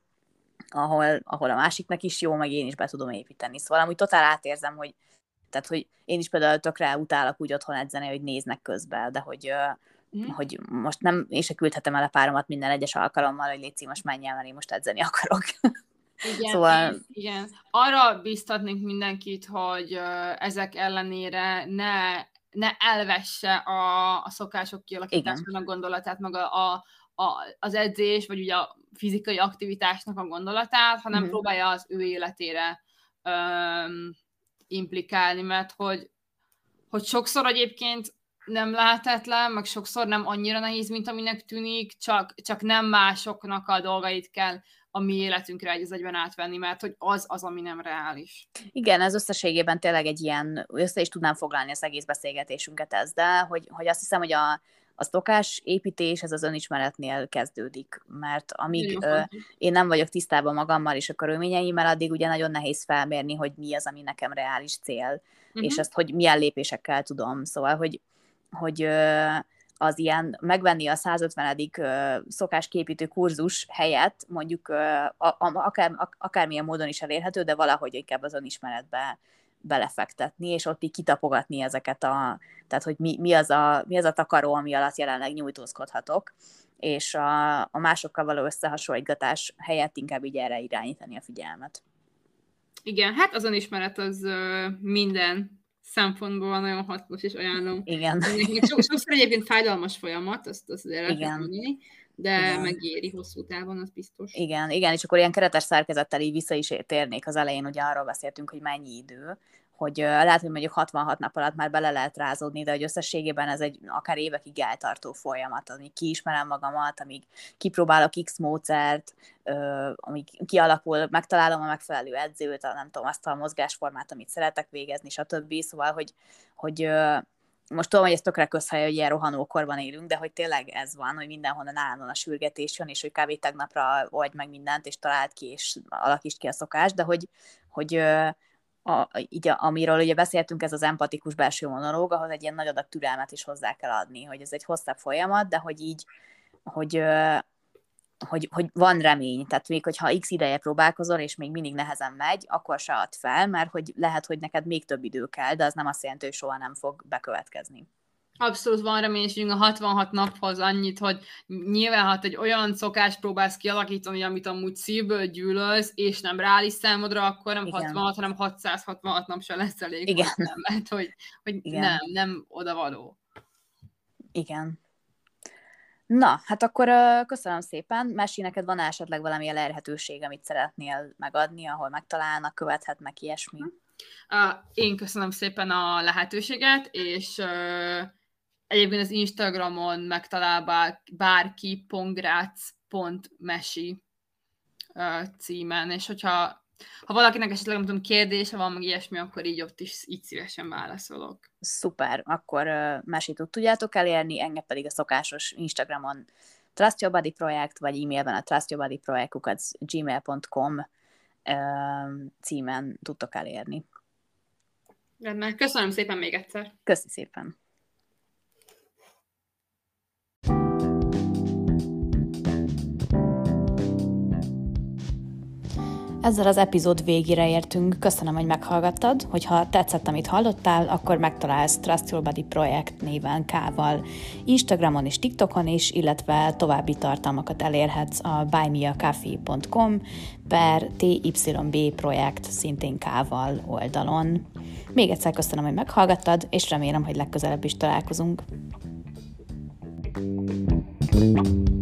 ahol, ahol a másiknak is jó, meg én is be tudom építeni. Szóval amúgy totál átérzem, hogy tehát, hogy én is például tökre utálok úgy otthon edzeni, hogy néznek közben, de hogy, mm. hogy most nem, én se küldhetem el a páromat minden egyes alkalommal, hogy légy most menj el, mert én most edzeni akarok. [laughs] Igen, szóval... igen. Arra biztatnék mindenkit, hogy ezek ellenére ne, ne elvesse a, a szokások kialakításának a gondolatát, meg a, a, az edzés, vagy ugye a fizikai aktivitásnak a gondolatát, hanem mm. próbálja az ő életére um, implikálni, mert hogy, hogy sokszor egyébként nem lehetetlen, meg sokszor nem annyira nehéz, mint aminek tűnik, csak, csak nem másoknak a dolgait kell a mi életünkre egy egyben átvenni, mert hogy az az, ami nem reális. Igen, ez összességében tényleg egy ilyen, össze is tudnám foglalni az egész beszélgetésünket ezzel, hogy, hogy azt hiszem, hogy a, a szokás építés ez az önismeretnél kezdődik, mert amíg ö, én nem vagyok tisztában magammal és a körülményeimmel, addig ugye nagyon nehéz felmérni, hogy mi az, ami nekem reális cél, uh-huh. és ezt, hogy milyen lépésekkel tudom. Szóval, hogy, hogy ö, az ilyen megvenni a 150. szokásképítő kurzus helyett mondjuk akár, akármilyen módon is elérhető, de valahogy inkább az önismeretbe belefektetni, és ott így kitapogatni ezeket a, tehát hogy mi, mi, az, a, mi az a takaró, ami alatt jelenleg nyújtózkodhatok, és a, a másokkal való összehasonlítgatás helyett inkább így erre irányítani a figyelmet. Igen, hát az ismeret az minden szempontból nagyon hasznos, és ajánlom. Igen. Sokszor egyébként fájdalmas folyamat, azt, azt azért Igen. mondani, de igen. megéri hosszú távon, az biztos. Igen, igen, és akkor ilyen keretes szerkezettel így vissza is térnék az elején, ugye arról beszéltünk, hogy mennyi idő, hogy lehet, hogy mondjuk 66 nap alatt már bele lehet rázódni, de hogy összességében ez egy akár évekig eltartó folyamat, amíg kiismerem magamat, amíg kipróbálok X módszert, amíg kialakul, megtalálom a megfelelő edzőt, a, nem tudom, azt a mozgásformát, amit szeretek végezni, stb. Szóval, hogy, hogy most tudom, hogy ez tökre közhely, hogy ilyen rohanókorban élünk, de hogy tényleg ez van, hogy mindenhonnan állandóan a sürgetés jön, és hogy kb. tegnapra vagy meg mindent, és talált ki, és alakítsd ki a szokást, de hogy, hogy a, így, amiről ugye beszéltünk, ez az empatikus belső monológ, ahhoz egy ilyen nagy adag türelmet is hozzá kell adni, hogy ez egy hosszabb folyamat, de hogy így, hogy, hogy, hogy van remény, tehát még hogyha x ideje próbálkozol, és még mindig nehezen megy, akkor se add fel, mert hogy lehet, hogy neked még több idő kell, de az nem azt jelenti, hogy soha nem fog bekövetkezni. Abszolút van reménységünk a 66 naphoz annyit, hogy nyilván, ha egy olyan szokást próbálsz kialakítani, amit amúgy szívből gyűlölsz, és nem reális számodra, akkor nem Igen. 66, hanem 666 nap se lesz elég. Igen. mert hogy, hogy Igen. nem, nem odavaló. Igen. Na, hát akkor köszönöm szépen. Mesi, neked van esetleg valami elérhetőség, amit szeretnél megadni, ahol megtalálnak, követhetnek ilyesmi? Uh, én köszönöm szépen a lehetőséget, és Egyébként az Instagramon megtalál bárki pongrác.mesi címen, és hogyha ha valakinek esetleg nem tudom, kérdése van, meg ilyesmi, akkor így ott is így szívesen válaszolok. Szuper, akkor uh, tudjátok elérni, engem pedig a szokásos Instagramon Trust Your Body projekt, vagy e-mailben a trustyourbodyprojektukat gmail.com uh, címen tudtok elérni. Rendben, köszönöm szépen még egyszer. Köszi szépen. Ezzel az epizód végére értünk. Köszönöm, hogy meghallgattad. Hogyha tetszett, amit hallottál, akkor megtalálsz Trust Your Body projekt néven K-val. Instagramon és TikTokon is, illetve további tartalmakat elérhetsz a buymeacoffee.com per TYB projekt szintén K-val oldalon. Még egyszer köszönöm, hogy meghallgattad, és remélem, hogy legközelebb is találkozunk. thank you